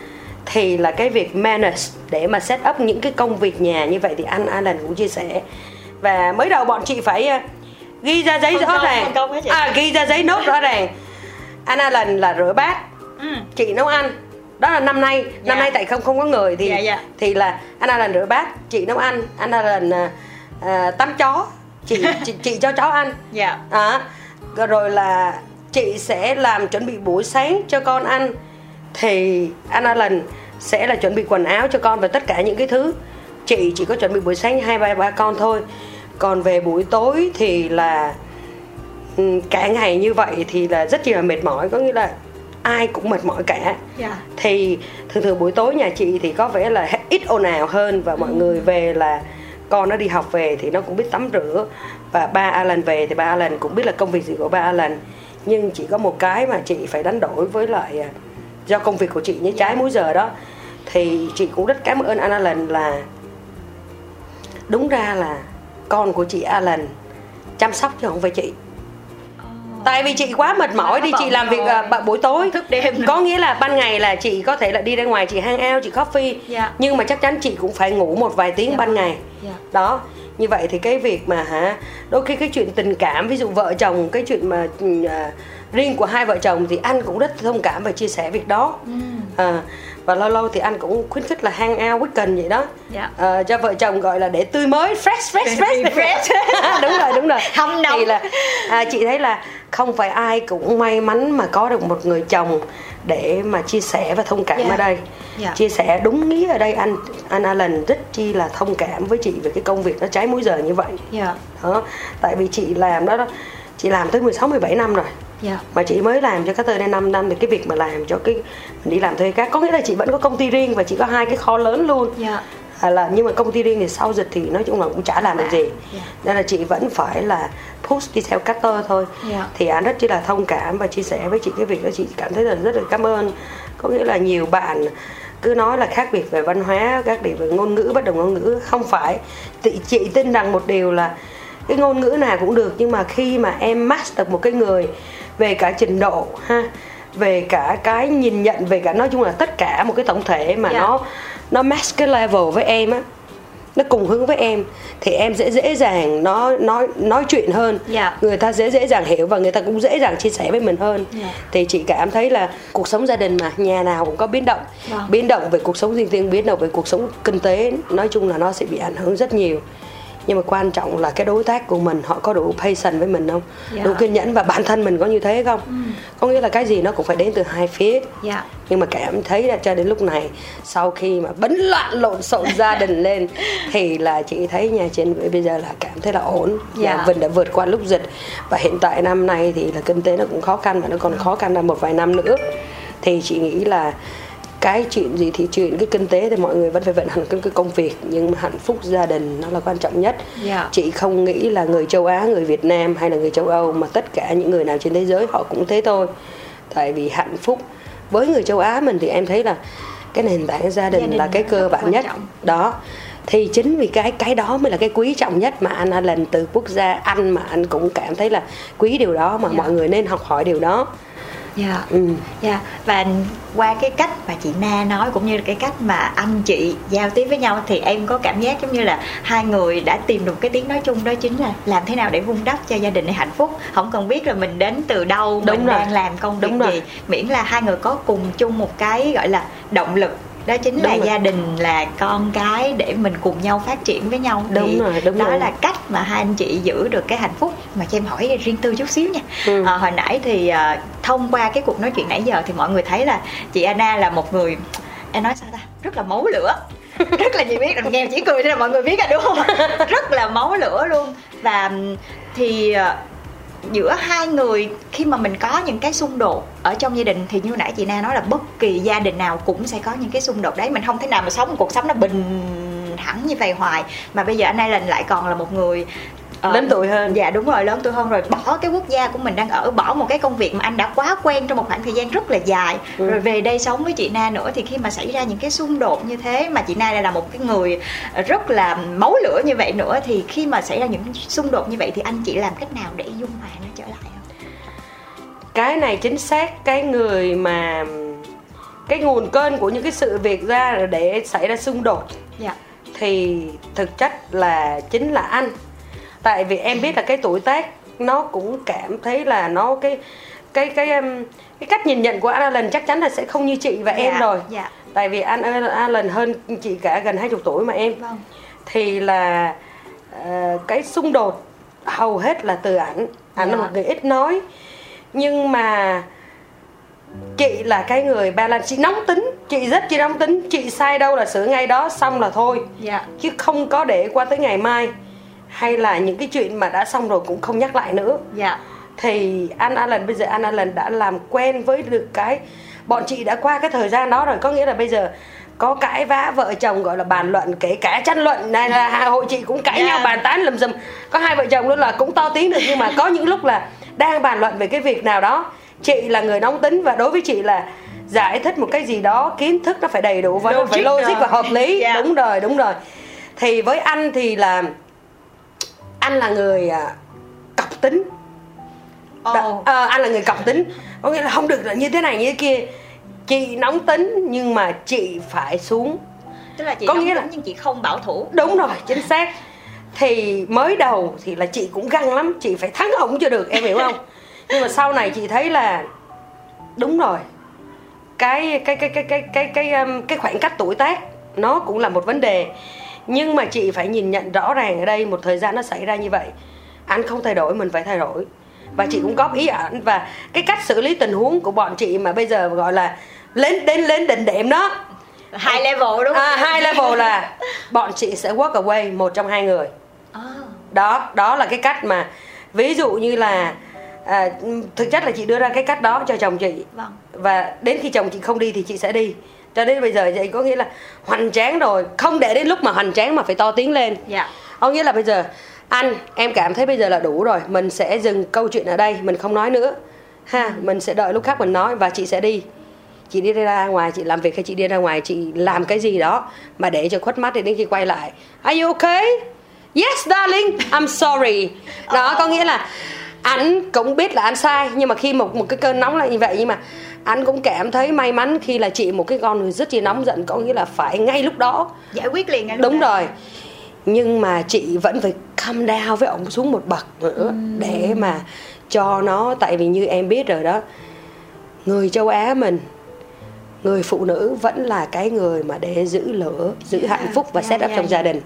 Speaker 3: thì là cái việc manage để mà set up những cái công việc nhà như vậy thì anh Alan cũng chia sẻ. Và mới đầu bọn chị phải ờ, ghi ra giấy rõ ràng. à ghi ra giấy nốt rõ ràng. Anh Alan là rửa bát.
Speaker 1: Ừ.
Speaker 3: chị nấu ăn. Đó là năm nay. Năm
Speaker 1: Dạ.
Speaker 3: nay tại không không có người thì
Speaker 1: Dạ, dạ.
Speaker 3: thì là anh Alan rửa bát chị nấu ăn. Anh Alan à, tắm chó chị chị chị cho chó ăn.
Speaker 1: Dạ.
Speaker 3: đó. Rồi là chị sẽ làm chuẩn bị buổi sáng cho con ăn. Thì anh Alan sẽ là chuẩn bị quần áo cho con và tất cả những cái thứ. Chị chỉ có chuẩn bị buổi sáng hai ba ba con thôi. Còn về buổi tối thì là ừ, cả ngày như vậy thì là rất là mệt mỏi. Có nghĩa là ai cũng mệt mỏi cả.
Speaker 1: Dạ.
Speaker 3: thì thường thường buổi tối nhà chị thì có vẻ là ít ồn ào hơn và mọi người về là con nó đi học về thì nó cũng biết tắm rửa. Và ba Alan về thì ba Alan cũng biết là công việc gì của ba Alan. Nhưng chỉ có một cái mà chị phải đánh đổi với lại à, do công việc của chị như trái múi giờ đó. Thì chị cũng rất cảm ơn anh Alan là, đúng ra là con của chị Alan chăm sóc chứ không phải chị tại vì chị quá mệt mỏi đi chị làm việc à, buổi tối
Speaker 1: Thức đêm
Speaker 3: có nghĩa là ban ngày là chị có thể là đi ra ngoài chị hang out chị coffee
Speaker 1: Dạ.
Speaker 3: nhưng mà chắc chắn chị cũng phải ngủ một vài tiếng
Speaker 1: Dạ.
Speaker 3: ban ngày
Speaker 1: Dạ.
Speaker 3: đó như vậy thì cái việc mà hả đôi khi cái chuyện tình cảm ví dụ vợ chồng cái chuyện mà à, riêng của hai vợ chồng thì anh cũng rất thông cảm và chia sẻ việc đó
Speaker 1: Ừ.
Speaker 3: à, và lâu lâu thì anh cũng khuyến khích là hang out weekend vậy đó
Speaker 1: Dạ.
Speaker 3: Ờ, cho vợ chồng gọi là để tươi mới fresh fresh fresh,
Speaker 1: Refresh.
Speaker 3: đúng rồi đúng rồi
Speaker 1: Hâm nóng.
Speaker 3: thì là à, chị thấy là không phải ai cũng may mắn mà có được một người chồng để mà chia sẻ và thông cảm
Speaker 1: Dạ.
Speaker 3: ở đây
Speaker 1: Dạ.
Speaker 3: chia sẻ đúng nghĩa ở đây anh anh Alan rất chi là thông cảm với chị về cái công việc nó trái múi giờ như vậy
Speaker 1: Dạ.
Speaker 3: đó tại vì chị làm đó, đó chị làm tới 16 17 năm rồi
Speaker 1: Dạ.
Speaker 3: mà chị mới làm cho các tờ đây 5 năm thì cái việc mà làm cho cái mình đi làm thuê các có nghĩa là chị vẫn có công ty riêng và chị có hai cái kho lớn luôn
Speaker 1: Dạ.
Speaker 3: À, là nhưng mà công ty riêng thì sau dịch thì nói chung là cũng chả làm được gì
Speaker 1: Dạ.
Speaker 3: nên là chị vẫn phải là push đi theo cutter thôi
Speaker 1: Dạ.
Speaker 3: thì anh rất chi là thông cảm và chia sẻ với chị cái việc đó chị cảm thấy là rất là cảm ơn có nghĩa là nhiều bạn cứ nói là khác biệt về văn hóa khác biệt về ngôn ngữ bất đồng ngôn ngữ không phải chị, chị tin rằng một điều là cái ngôn ngữ nào cũng được nhưng mà khi mà em master một cái người về cả trình độ ha về cả cái nhìn nhận về cả nói chung là tất cả một cái tổng thể mà
Speaker 1: Dạ.
Speaker 3: nó nó match cái level với em á nó cùng hướng với em thì em sẽ dễ dàng nó nói nói chuyện hơn
Speaker 1: Dạ.
Speaker 3: người ta dễ dễ dàng hiểu và người ta cũng dễ dàng chia sẻ với mình hơn
Speaker 1: Dạ.
Speaker 3: thì chị cảm thấy là cuộc sống gia đình mà nhà nào cũng có biến động
Speaker 1: Vâng.
Speaker 3: biến động về cuộc sống riêng tư biến động về cuộc sống kinh tế nói chung là nó sẽ bị ảnh hưởng rất nhiều nhưng mà quan trọng là cái đối tác của mình họ có đủ patience với mình không?
Speaker 1: Dạ.
Speaker 3: đủ kiên nhẫn và bản thân mình có như thế không? Có nghĩa là cái gì nó cũng phải đến từ hai phía.
Speaker 1: Dạ.
Speaker 3: nhưng mà cảm thấy là cho đến lúc này sau khi mà bấn loạn lộn xộn gia đình lên thì là chị thấy nhà trên bây giờ là cảm thấy là ổn.
Speaker 1: Dạ.
Speaker 3: Và mình đã vượt qua lúc dịch. Và hiện tại năm nay thì là kinh tế nó cũng khó khăn và nó còn khó khăn là một vài năm nữa. Thì chị nghĩ là cái chuyện gì thì chuyện cái kinh tế thì mọi người vẫn phải vận hành cái, cái công việc nhưng mà hạnh phúc gia đình nó là quan trọng nhất
Speaker 1: Dạ.
Speaker 3: chị không nghĩ là người châu Á người Việt Nam hay là người châu Âu mà tất cả những người nào trên thế giới họ cũng thế thôi tại vì hạnh phúc với người châu Á mình thì em thấy là cái nền tảng gia đình,
Speaker 1: Gia đình
Speaker 3: là cái cơ bản nhất
Speaker 1: trọng.
Speaker 3: đó thì chính vì cái cái đó mới là cái quý trọng nhất mà anh Alan từ quốc gia Anh mà anh cũng cảm thấy là quý điều đó mà
Speaker 1: Dạ.
Speaker 3: mọi người nên học hỏi điều đó
Speaker 1: Dạ.
Speaker 3: ừ.
Speaker 1: Dạ và qua cái cách mà chị Na nói cũng như cái cách mà anh chị giao tiếp với nhau thì em có cảm giác giống như là hai người đã tìm được cái tiếng nói chung đó chính là làm thế nào để vun đắp cho gia đình này hạnh phúc không cần biết là mình đến từ đâu
Speaker 3: Đúng
Speaker 1: mình
Speaker 3: rồi.
Speaker 1: đang làm công việc
Speaker 3: Đúng rồi.
Speaker 1: gì miễn là hai người có cùng chung một cái gọi là động lực đó chính
Speaker 3: Đúng
Speaker 1: là
Speaker 3: rồi.
Speaker 1: gia đình là con cái để mình cùng nhau phát triển với nhau.
Speaker 3: Đúng
Speaker 1: thì
Speaker 3: rồi, đúng
Speaker 1: đó
Speaker 3: rồi.
Speaker 1: là cách mà hai anh chị giữ được cái hạnh phúc. Mà cho em hỏi riêng tư chút xíu nha.
Speaker 3: Ừ.
Speaker 1: à, hồi nãy thì à, thông qua cái cuộc nói chuyện nãy giờ thì mọi người thấy là chị Anna là một người em nói sao ta? Rất là máu lửa. Rất là nhiều biết nghe chỉ cười thôi là mọi người biết rồi đúng không? Rất là máu lửa luôn. Và thì à, giữa hai người khi mà mình có những cái xung đột ở trong gia đình thì như nãy chị Na nói là bất kỳ gia đình nào cũng sẽ có những cái xung đột đấy. Mình không thể nào mà sống một cuộc sống nó bình thẳng như vậy hoài. Mà bây giờ anh Ai lại còn là một người ờ,
Speaker 3: Lớn tuổi hơn.
Speaker 1: dạ đúng rồi lớn tuổi hơn rồi bỏ cái quốc gia của mình đang ở bỏ một cái công việc mà anh đã quá quen trong một khoảng thời gian rất là dài
Speaker 3: Ừ.
Speaker 1: rồi về đây sống với chị Na nữa thì khi mà xảy ra những cái xung đột như thế mà chị Na lại là một cái người rất là máu lửa như vậy nữa thì khi mà xảy ra những xung đột như vậy thì anh chị làm cách nào để dung hòa nó trở lại không?
Speaker 3: cái này chính xác cái người mà cái nguồn cơn của những cái sự việc ra để xảy ra xung đột
Speaker 1: Dạ.
Speaker 3: thì thực chất là chính là anh tại vì em biết là cái tuổi tác nó cũng cảm thấy là nó cái cái cái um, cái cách nhìn nhận của anh Alan chắc chắn là sẽ không như chị và em
Speaker 1: Dạ,
Speaker 3: rồi
Speaker 1: dạ.
Speaker 3: tại vì anh Alan hơn chị cả gần 20 tuổi mà em
Speaker 1: Vâng.
Speaker 3: thì là ờ, cái xung đột hầu hết là từ ảnh ảnh là
Speaker 1: Dạ.
Speaker 3: một người ít nói nhưng mà chị là cái người balance chị nóng tính chị rất chi nóng tính chị sai đâu là sửa ngay đó xong là thôi
Speaker 1: Dạ.
Speaker 3: chứ không có để qua tới ngày mai hay là những cái chuyện mà đã xong rồi cũng không nhắc lại nữa
Speaker 1: Dạ.
Speaker 3: thì anh Alan bây giờ anh Alan đã làm quen với được cái bọn chị đã qua cái thời gian đó rồi có nghĩa là bây giờ có cãi vã vợ chồng gọi là bàn luận kể cả tranh luận này là hà hội chị cũng cãi
Speaker 1: Dạ.
Speaker 3: nhau bàn tán lầm rầm có hai vợ chồng luôn là cũng to tiếng được nhưng mà có những lúc là đang bàn luận về cái việc nào đó chị là người nóng tính và đối với chị là giải thích một cái gì đó kiến thức nó phải đầy đủ và nó phải
Speaker 1: Logic
Speaker 3: logic
Speaker 1: rồi.
Speaker 3: và hợp lý
Speaker 1: Dạ.
Speaker 3: đúng rồi đúng rồi thì với anh thì là anh là người à, cọc tính. Đó,
Speaker 1: Ồ.
Speaker 3: ờ, anh là người cọc tính. Có nghĩa là không được là như thế này như thế kia. Chị nóng tính nhưng mà chị phải xuống.
Speaker 1: Tức là chị
Speaker 3: Có nghĩa là-
Speaker 1: nhưng chị không bảo thủ.
Speaker 3: đúng rồi chính xác. Thì mới đầu thì là chị cũng găng lắm chị phải thắng ổng cho được em hiểu không? Nhưng mà sau này chị thấy là đúng rồi. Cái cái cái cái cái cái cái um, cái khoảng cách tuổi tác nó cũng là một vấn đề nhưng mà chị phải nhìn nhận rõ ràng ở đây một thời gian nó xảy ra như vậy. Anh không thay đổi mình phải thay đổi. Và chị cũng góp ý ảnh. Và cái cách xử lý tình huống của bọn chị mà bây giờ gọi là lên đến lên đỉnh điểm đó.
Speaker 1: Hai level đúng không?
Speaker 3: à, hai level là bọn chị sẽ walk away một trong hai người.
Speaker 1: À.
Speaker 3: đó đó là cái cách mà ví dụ như là à, thực chất là chị đưa ra cái cách đó cho chồng chị.
Speaker 1: Vâng.
Speaker 3: và đến khi chồng chị không đi thì chị sẽ đi cho đến bây giờ vậy có nghĩa là hoành tráng rồi. Không để đến lúc mà hoành tráng mà phải to tiếng lên.
Speaker 1: Dạ.
Speaker 3: có nghĩa là bây giờ anh em cảm thấy bây giờ là đủ rồi. Mình sẽ dừng câu chuyện ở đây mình không nói nữa. Ha mình sẽ đợi lúc khác mình nói và chị sẽ đi. Chị đi ra ngoài chị làm việc hay chị đi ra ngoài chị làm cái gì đó mà để cho khuất mắt thì đến khi quay lại. Are you okay? Yes darling I'm sorry. Đó có nghĩa là anh cũng biết là anh sai nhưng mà khi một một cái cơn nóng là như vậy nhưng mà anh cũng cảm thấy may mắn khi là chị một cái con người rất là nóng giận có nghĩa là phải ngay lúc đó.
Speaker 1: Giải quyết liền ngay lúc
Speaker 3: đúng
Speaker 1: đó.
Speaker 3: rồi. Nhưng mà chị vẫn phải calm down với ông xuống một bậc nữa để mà cho nó tại vì như em biết rồi đó người châu Á mình người phụ nữ vẫn là cái người mà để giữ lửa giữ
Speaker 1: Yeah,
Speaker 3: hạnh phúc và
Speaker 1: yeah,
Speaker 3: set up
Speaker 1: yeah,
Speaker 3: trong gia đình.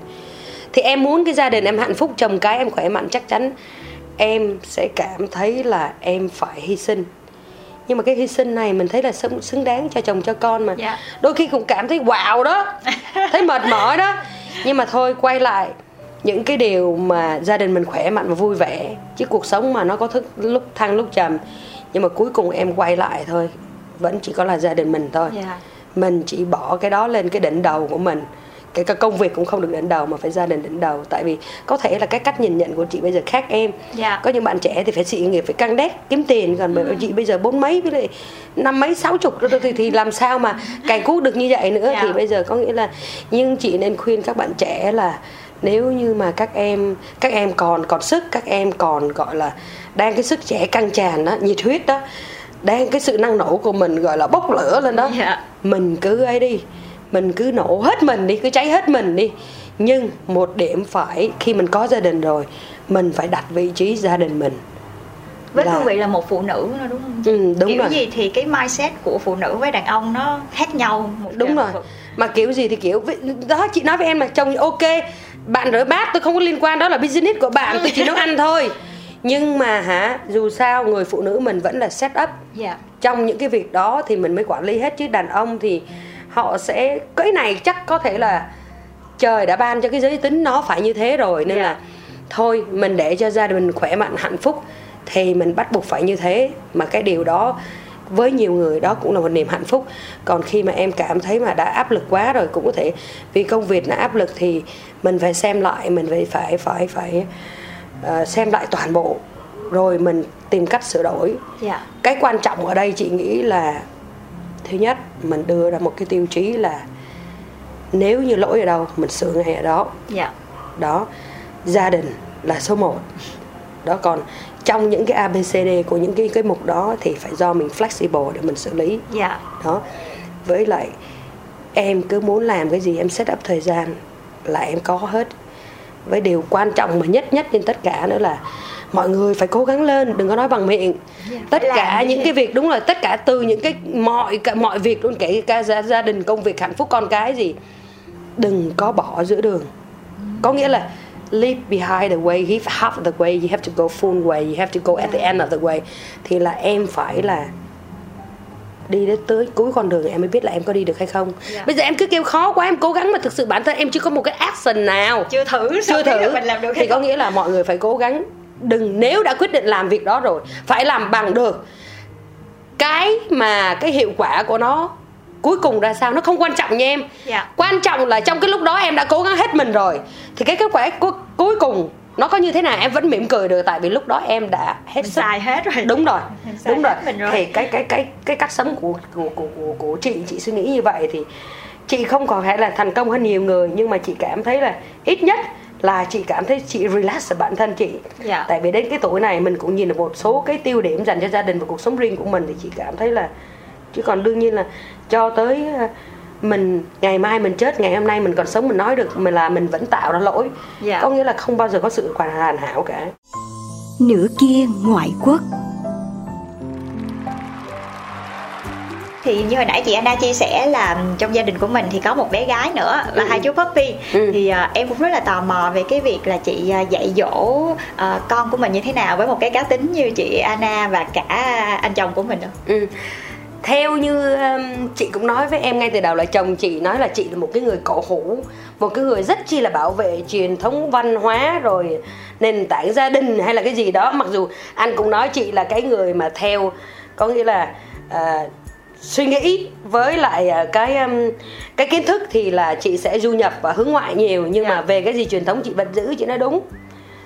Speaker 3: Thì em muốn cái gia đình em hạnh phúc chồng cái em khỏe mạnh chắc chắn em sẽ cảm thấy là em phải hy sinh nhưng mà cái hy sinh này mình thấy là xứng, xứng đáng cho chồng cho con mà.
Speaker 1: Dạ.
Speaker 3: đôi khi cũng cảm thấy wow đó. Thấy mệt mỏi đó. Nhưng mà thôi quay lại. Những cái điều mà gia đình mình khỏe mạnh và vui vẻ. Chứ cuộc sống mà nó có thức lúc thăng lúc trầm. Nhưng mà cuối cùng em quay lại thôi. Vẫn chỉ có là gia đình mình thôi.
Speaker 1: Dạ.
Speaker 3: mình chỉ bỏ cái đó lên cái đỉnh đầu của mình cái công việc cũng không được đỉnh đầu mà phải gia đình đỉnh đầu tại vì có thể là cái cách nhìn nhận của chị bây giờ khác em
Speaker 1: Dạ.
Speaker 3: có những bạn trẻ thì phải sự nghiệp phải căng đét kiếm tiền còn ừ. chị bây giờ bốn mấy với lại năm mấy sáu chục thì, thì làm sao mà cày cuốc được như vậy nữa
Speaker 1: Dạ.
Speaker 3: thì bây giờ có nghĩa là nhưng chị nên khuyên các bạn trẻ là nếu như mà các em các em còn còn sức các em còn gọi là đang cái sức trẻ căng tràn đó nhiệt huyết đó đang cái sự năng nổ của mình gọi là bốc lửa lên đó
Speaker 1: Dạ.
Speaker 3: mình cứ ấy đi mình cứ nổ hết mình đi cứ cháy hết mình đi. Nhưng một điểm phải khi mình có gia đình rồi mình phải đặt vị trí gia đình mình.
Speaker 1: Với
Speaker 3: là-
Speaker 1: cương vị là một phụ nữ đúng không?
Speaker 3: Ừ, đúng
Speaker 1: kiểu
Speaker 3: rồi.
Speaker 1: gì thì cái mindset của phụ nữ với đàn ông nó khác nhau một
Speaker 3: đúng rồi.
Speaker 1: vực.
Speaker 3: mà kiểu gì thì kiểu đó chị nói với em là chồng ok bạn rửa bát tôi không có liên quan đó là business của bạn tôi chỉ nấu ăn thôi. Nhưng mà hả dù sao người phụ nữ mình vẫn là set up.
Speaker 1: Dạ.
Speaker 3: Trong những cái việc đó thì mình mới quản lý hết chứ đàn ông thì họ sẽ cái này chắc có thể là trời đã ban cho cái giới tính nó phải như thế rồi nên
Speaker 1: Dạ.
Speaker 3: là thôi mình để cho gia đình khỏe mạnh hạnh phúc thì mình bắt buộc phải như thế. Mà cái điều đó với nhiều người đó cũng là một niềm hạnh phúc. Còn khi mà em cảm thấy mà đã áp lực quá rồi cũng có thể vì công việc là áp lực thì mình phải xem lại mình phải phải phải phải ờ, xem lại toàn bộ. Rồi mình tìm cách sửa đổi.
Speaker 1: Dạ.
Speaker 3: Cái quan trọng ở đây chị nghĩ là thứ nhất mình đưa ra một cái tiêu chí là nếu như lỗi ở đâu mình sửa ngay ở đó.
Speaker 1: Dạ.
Speaker 3: Đó gia đình là số 1 đó còn trong những cái ABCD của những cái cái mục đó thì phải do mình flexible để mình xử lý.
Speaker 1: Dạ.
Speaker 3: Đó với lại em cứ muốn làm cái gì em set up thời gian là em có hết. Với điều quan trọng mà nhất nhất trên tất cả nữa là mọi người phải cố gắng lên đừng có nói bằng miệng.
Speaker 1: Dạ,
Speaker 3: tất cả những cái việc đúng là tất cả từ những cái mọi cả mọi việc luôn kể cả gia, gia đình công việc hạnh phúc con cái gì. Đừng có bỏ giữa đường. Có nghĩa là leave behind the way give half the way you have to go full way you have to go at the end of the way. Thì là em phải là đi đến tới cuối con đường em mới biết là em có đi được hay không.
Speaker 1: Dạ.
Speaker 3: bây giờ em cứ kêu khó quá em cố gắng mà thực sự bản thân em chưa có một cái action nào.
Speaker 1: Chưa thử
Speaker 3: chưa thử.
Speaker 1: mình làm được
Speaker 3: thì
Speaker 1: hay
Speaker 3: có
Speaker 1: không?
Speaker 3: nghĩa là mọi người phải cố gắng đừng nếu đã quyết định làm việc đó rồi phải làm bằng được cái mà cái hiệu quả của nó cuối cùng ra sao nó không quan trọng nha em
Speaker 1: Dạ.
Speaker 3: quan trọng là trong cái lúc đó em đã cố gắng hết mình rồi thì cái kết quả cuối, cuối cùng nó có như thế nào em vẫn mỉm cười được tại vì lúc đó em đã hết
Speaker 1: mình
Speaker 3: sức
Speaker 1: xài hết rồi
Speaker 3: đúng rồi đúng rồi.
Speaker 1: rồi.
Speaker 3: thì cái cái cái cái cách sống của của của của, của chị chị suy nghĩ như vậy thì chị không còn phải là thành công hơn nhiều người nhưng mà chị cảm thấy là ít nhất là chị cảm thấy chị relax ở bản thân chị
Speaker 1: Dạ.
Speaker 3: tại vì đến cái tuổi này mình cũng nhìn được một số cái tiêu điểm dành cho gia đình và cuộc sống riêng của mình thì chị cảm thấy là chứ còn đương nhiên là cho tới ờ, mình ngày mai mình chết ngày hôm nay mình còn sống mình nói được mình là mình vẫn tạo ra lỗi
Speaker 1: Dạ.
Speaker 3: có nghĩa là không bao giờ có sự hoàn hoàn hảo cả
Speaker 2: nửa kia ngoại quốc
Speaker 1: thì như hồi nãy chị Anna chia sẻ là trong gia đình của mình thì có một bé gái nữa là
Speaker 3: Ừ.
Speaker 1: hai chú puppy
Speaker 3: Ừ.
Speaker 1: thì à, em cũng rất là tò mò về cái việc là chị à, dạy dỗ à, con của mình như thế nào với một cái cá tính như chị Anna và cả anh chồng của mình nữa
Speaker 3: Ừ. Theo như um, chị cũng nói với em ngay từ đầu là chồng chị nói là chị là một cái người cổ hủ Một cái người rất chi là bảo vệ truyền thống văn hóa rồi nền tảng gia đình hay là cái gì đó Mặc dù anh cũng nói chị là cái người mà theo có nghĩa là à, suy nghĩ với lại à, cái cái kiến thức thì là chị sẽ du nhập và hướng ngoại nhiều Nhưng
Speaker 1: Dạ.
Speaker 3: mà về cái gì truyền thống chị vẫn giữ chị nói đúng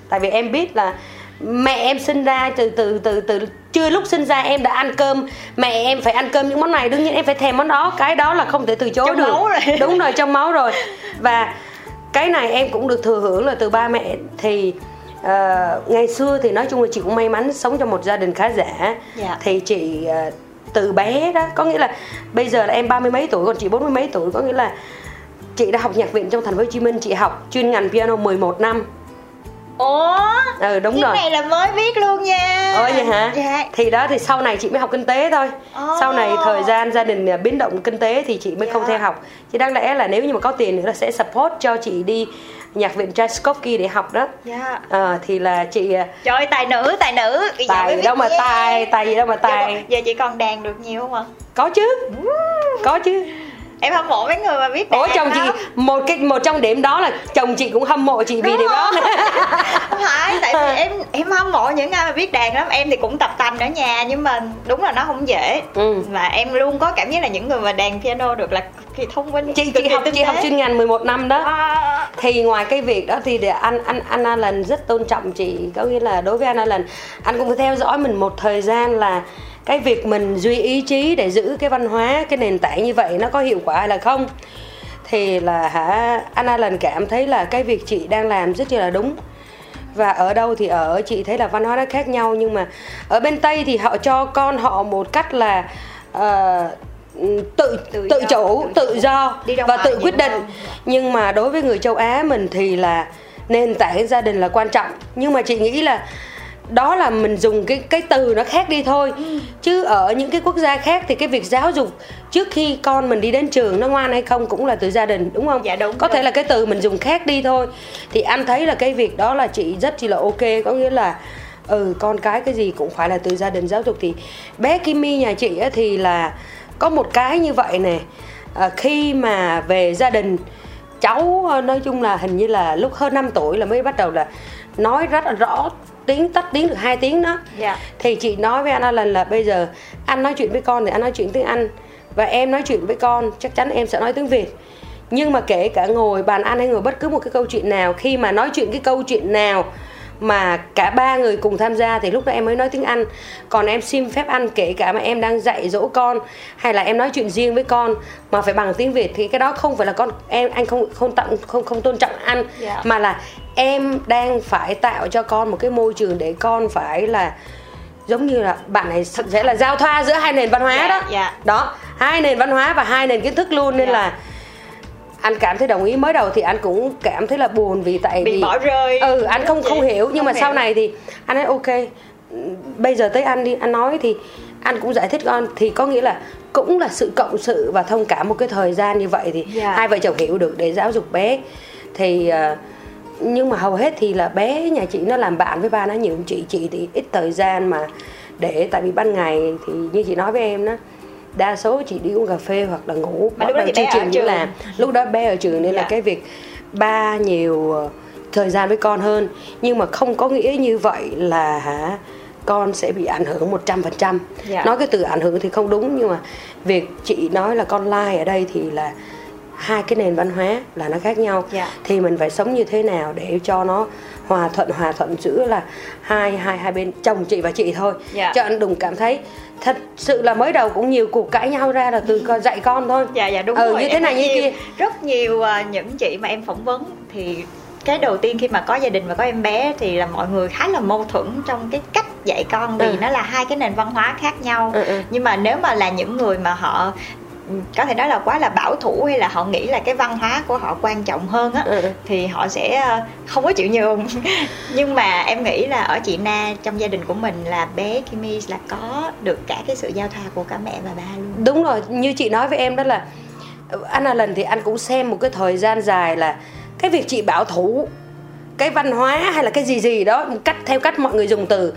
Speaker 3: tại vì em biết là mẹ em sinh ra từ từ từ từ chưa lúc sinh ra em đã ăn cơm mẹ em phải ăn cơm những món này đương nhiên em phải thèm món đó cái đó là không thể từ chối
Speaker 1: Trong
Speaker 3: được
Speaker 1: máu rồi.
Speaker 3: đúng rồi trong máu rồi và cái này em cũng được thừa hưởng là từ ba mẹ thì uh, ngày xưa thì nói chung là chị cũng may mắn sống trong một gia đình khá giả
Speaker 1: Dạ.
Speaker 3: thì chị uh, từ bé đó có nghĩa là bây giờ là em ba mươi mấy tuổi còn chị bốn mươi mấy tuổi có nghĩa là chị đã học nhạc viện trong thành phố Hồ Chí Minh chị học chuyên ngành piano 11 năm
Speaker 1: ủa
Speaker 3: ừ đúng
Speaker 1: cái
Speaker 3: rồi
Speaker 1: này là mới biết luôn nha
Speaker 3: Ồ vậy hả?
Speaker 1: dạ
Speaker 3: Thì đó thì sau này chị mới học kinh tế thôi.
Speaker 1: Ồ.
Speaker 3: Sau này thời gian gia đình à, biến động kinh tế thì chị mới không
Speaker 1: Dạ.
Speaker 3: theo học. Chứ đáng lẽ là nếu như mà có tiền nữa là sẽ support cho chị đi nhạc viện Tchaikovsky để học đó.
Speaker 1: dạ
Speaker 3: Ờ, thì là chị à,
Speaker 1: trời ơi, tài nữ tài nữ Bây giờ
Speaker 3: tài
Speaker 1: biết
Speaker 3: đâu mà tài, tài gì đâu mà
Speaker 1: Giờ-
Speaker 3: tài.
Speaker 1: giờ chị còn đàn được nhiều không ạ
Speaker 3: Có chứ. Có chứ.
Speaker 1: Em hâm mộ mấy người mà biết đàn
Speaker 3: Ủa chồng chị
Speaker 1: lắm.
Speaker 3: một cái một trong điểm đó là chồng chị cũng hâm mộ chị vì
Speaker 1: Đúng
Speaker 3: điều đó.
Speaker 1: không? phải tại vì em em hâm mộ những ai mà biết đàn lắm em thì cũng tập tành ở nhà nhưng mà đúng là nó không dễ
Speaker 3: Ừ.
Speaker 1: và em luôn có cảm giác là những người mà đàn piano được là kỳ thông minh
Speaker 3: chị chị học chị học chuyên ngành 11 năm đó.
Speaker 1: À,
Speaker 3: thì ngoài cái việc đó thì để anh anh anh Alan rất tôn trọng chị có nghĩa là đối với anh Alan anh cũng phải theo dõi mình một thời gian là cái việc mình duy ý chí để giữ cái văn hóa cái nền tảng như vậy nó có hiệu quả hay là không? Thì là hả anh Alan cảm thấy là cái việc chị đang làm rất là đúng. Và ở đâu thì ở chị thấy là văn hóa nó khác nhau. Nhưng mà ở bên tây thì họ cho con họ một cách là ờ, tự
Speaker 1: Tự
Speaker 3: tự
Speaker 1: do,
Speaker 3: chủ
Speaker 1: tự
Speaker 3: tự do và tự quyết định.
Speaker 1: Hơn.
Speaker 3: nhưng mà đối với người châu Á mình thì là nền tảng gia đình là quan trọng. Nhưng mà chị nghĩ là đó là mình dùng cái cái từ nó khác đi thôi.
Speaker 1: Ừ.
Speaker 3: chứ ở những cái quốc gia khác thì cái việc giáo dục trước khi con mình đi đến trường nó ngoan hay không cũng là từ gia đình đúng không?
Speaker 1: Dạ, đúng,
Speaker 3: có thể
Speaker 1: đúng.
Speaker 3: là cái từ mình dùng khác đi thôi. Thì anh thấy là cái việc đó là chị rất chi là ok có nghĩa là ừ con cái cái gì cũng phải là từ gia đình giáo dục. Thì bé Kimi nhà chị á, thì là có một cái như vậy nè. À, khi mà về gia đình cháu ờ, nói chung là hình như là lúc hơn 5 tuổi là mới bắt đầu là nói rất là rõ tiếng tắt tiếng được hai tiếng đó
Speaker 1: Dạ.
Speaker 3: thì chị nói với anh Alan là bây giờ anh nói chuyện với con thì anh nói chuyện tiếng Anh và em nói chuyện với con chắc chắn em sẽ nói tiếng Việt nhưng mà kể cả ngồi bàn ăn hay ngồi bất cứ một cái câu chuyện nào khi mà nói chuyện cái câu chuyện nào mà cả ba người cùng tham gia thì lúc đó em mới nói tiếng Anh còn em xin phép ăn kể cả mà em đang dạy dỗ con hay là em nói chuyện riêng với con mà phải bằng tiếng Việt thì cái đó không phải là con em anh không không tặng không không tôn trọng anh
Speaker 1: Dạ.
Speaker 3: mà là em đang phải tạo cho con một cái môi trường để con phải là giống như là bạn này sẽ là giao thoa giữa hai nền văn hóa
Speaker 1: Dạ,
Speaker 3: đó
Speaker 1: dạ.
Speaker 3: đó hai nền văn hóa và hai nền kiến thức luôn nên
Speaker 1: Dạ.
Speaker 3: là anh cảm thấy đồng ý. Mới đầu thì anh cũng cảm thấy là buồn vì tại
Speaker 1: Bị
Speaker 3: vì
Speaker 1: bỏ rơi.
Speaker 3: ừ anh không không hiểu. Nhưng
Speaker 1: Không
Speaker 3: mà sau
Speaker 1: hiểu.
Speaker 3: này thì anh nói ok bây giờ tới anh đi. Anh nói thì anh cũng giải thích con. Thì có nghĩa là cũng là sự cộng sự và thông cảm một cái thời gian như vậy thì
Speaker 1: Dạ.
Speaker 3: hai vợ chồng hiểu được để giáo dục bé. Thì ờ, nhưng mà hầu hết thì là bé nhà chị nó làm bạn với ba nó nhiều. Chị chị thì ít thời gian mà để tại vì ban ngày thì như chị nói với em đó đa số chị đi uống cà phê hoặc là ngủ
Speaker 1: Mà lúc đó ở
Speaker 3: chiều đi
Speaker 1: trường.
Speaker 3: làm lúc đó bé ở trường nên là
Speaker 1: Dạ.
Speaker 3: cái việc ba nhiều ờ, thời gian với con hơn nhưng mà không có nghĩa như vậy là hả con sẽ bị ảnh hưởng 100%
Speaker 1: Dạ.
Speaker 3: nói cái từ ảnh hưởng thì không đúng nhưng mà việc chị nói là con lai ở đây thì là hai cái nền văn hóa là nó khác nhau
Speaker 1: Dạ.
Speaker 3: thì mình phải sống như thế nào để cho nó hòa thuận hòa thuận giữa là hai hai hai bên chồng chị và chị thôi
Speaker 1: Dạ.
Speaker 3: cho anh đừng cảm thấy thật sự là mới đầu cũng nhiều cuộc cãi nhau ra là từ con dạy con thôi
Speaker 1: dạ dạ đúng
Speaker 3: ừ,
Speaker 1: rồi
Speaker 3: như thế này như kia
Speaker 1: rất nhiều à, những chị mà em phỏng vấn thì cái đầu tiên khi mà có gia đình và có em bé thì là mọi người khá là mâu thuẫn trong cái cách dạy con vì
Speaker 3: Ừ.
Speaker 1: nó là hai cái nền văn hóa khác nhau
Speaker 3: Ừ, ừ.
Speaker 1: nhưng mà nếu mà là những người mà họ ừ, có thể nói là quá là bảo thủ hay là họ nghĩ là cái văn hóa của họ quan trọng hơn á
Speaker 3: Ừ,
Speaker 1: thì họ sẽ ờ, không có chịu nhường. Nhưng mà em nghĩ là ở chị Na trong gia đình của mình là bé Kimi là có được cả cái sự giao thoa của cả mẹ và ba luôn.
Speaker 3: Đúng rồi như chị nói với em đó là anh là lần thì anh cũng xem một cái thời gian dài là cái việc chị bảo thủ cái văn hóa hay là cái gì gì đó cách theo cách mọi người dùng từ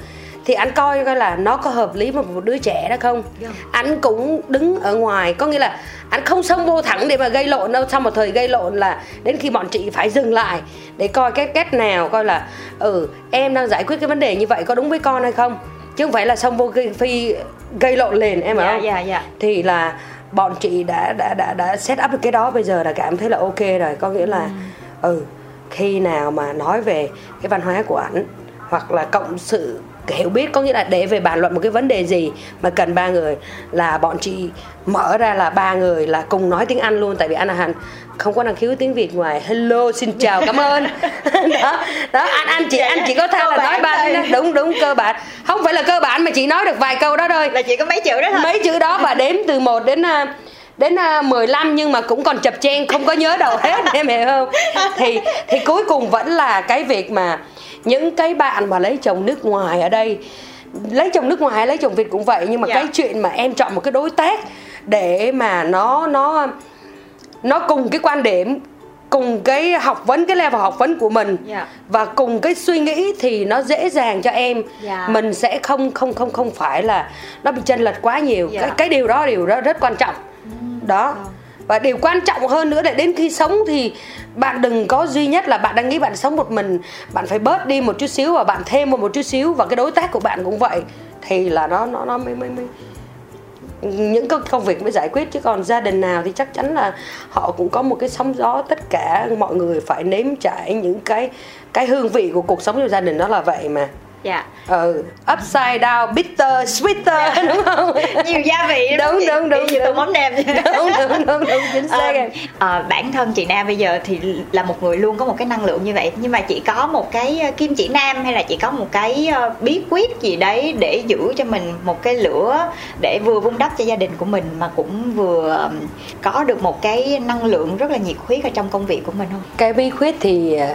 Speaker 3: thì anh coi coi là nó có hợp lý một đứa trẻ đó không?
Speaker 1: Dạ.
Speaker 3: anh cũng đứng ở ngoài có nghĩa là anh không xông vô thẳng để mà gây lộn đâu. Sau một thời gây lộn là đến khi bọn chị phải dừng lại để coi cái cách nào coi là ừ em đang giải quyết cái vấn đề như vậy có đúng với con hay không? Chứ không phải là xông vô gây phi gây lộn liền em không?
Speaker 1: dạ dạ.
Speaker 3: Thì là bọn chị đã đã đã đã set up được cái đó. Bây giờ là cảm thấy là ok rồi. Có nghĩa là ừ khi nào mà nói về cái văn hóa của ảnh hoặc là cộng sự hiểu biết có nghĩa là để về bàn luận một cái vấn đề gì mà cần ba người là bọn chị mở ra là ba người là cùng nói tiếng Anh luôn. Tại vì anh Hàn không có năng khiếu tiếng Việt ngoài. Hello xin chào cảm ơn. Đó đó anh anh chị anh chỉ có thể là nói ba đúng đúng cơ bản. Không phải là cơ bản mà chỉ nói được vài câu đó thôi.
Speaker 1: Là chỉ có mấy chữ đó thôi.
Speaker 3: Mấy chữ đó và đếm từ 1 đến à, đến uh, 15 nhưng mà cũng còn chập chen không có nhớ đầu hết em hiểu không? Thì thì cuối cùng vẫn là cái việc mà những cái bạn mà lấy chồng nước ngoài ở đây lấy chồng nước ngoài lấy chồng Việt cũng vậy nhưng mà
Speaker 1: Dạ.
Speaker 3: cái chuyện mà em chọn một cái đối tác để mà nó nó nó cùng cái quan điểm cùng cái học vấn cái level học vấn của mình
Speaker 1: Dạ.
Speaker 3: và cùng cái suy nghĩ thì nó dễ dàng cho em
Speaker 1: Dạ.
Speaker 3: mình sẽ không không không không phải là nó bị chênh lệch quá nhiều
Speaker 1: Dạ.
Speaker 3: cái cái điều đó điều đó rất quan trọng đó và điều quan trọng hơn nữa là đến khi sống thì bạn đừng có duy nhất là bạn đang nghĩ bạn sống một mình. Bạn phải bớt đi một chút xíu và bạn thêm một một chút xíu và cái đối tác của bạn cũng vậy. Thì là nó nó nó mới mới mới những công việc mới giải quyết. Chứ còn gia đình nào thì chắc chắn là họ cũng có một cái sóng gió tất cả mọi người phải nếm trải những cái cái hương vị của cuộc sống trong gia đình đó là vậy mà
Speaker 1: dạ.
Speaker 3: Ừ upside down bitter sweeter. Đúng không?
Speaker 1: Nhiều gia vị
Speaker 3: Đúng, đúng, đúng,
Speaker 1: như tô
Speaker 3: đúng.
Speaker 1: mắm nêm.
Speaker 3: Đúng đúng đúng đúng chính xác
Speaker 1: Ờ,
Speaker 3: em.
Speaker 1: ờ, bản thân chị Nam bây giờ thì là một người luôn có một cái năng lượng như vậy. Nhưng mà chị có một cái ờ, kim chỉ nam hay là chị có một cái bí quyết gì đấy để giữ cho mình một cái lửa để vừa vun đắp cho gia đình của mình mà cũng vừa có được một cái năng lượng rất là nhiệt huyết ở trong công việc của mình không?
Speaker 3: cái bí quyết thì à,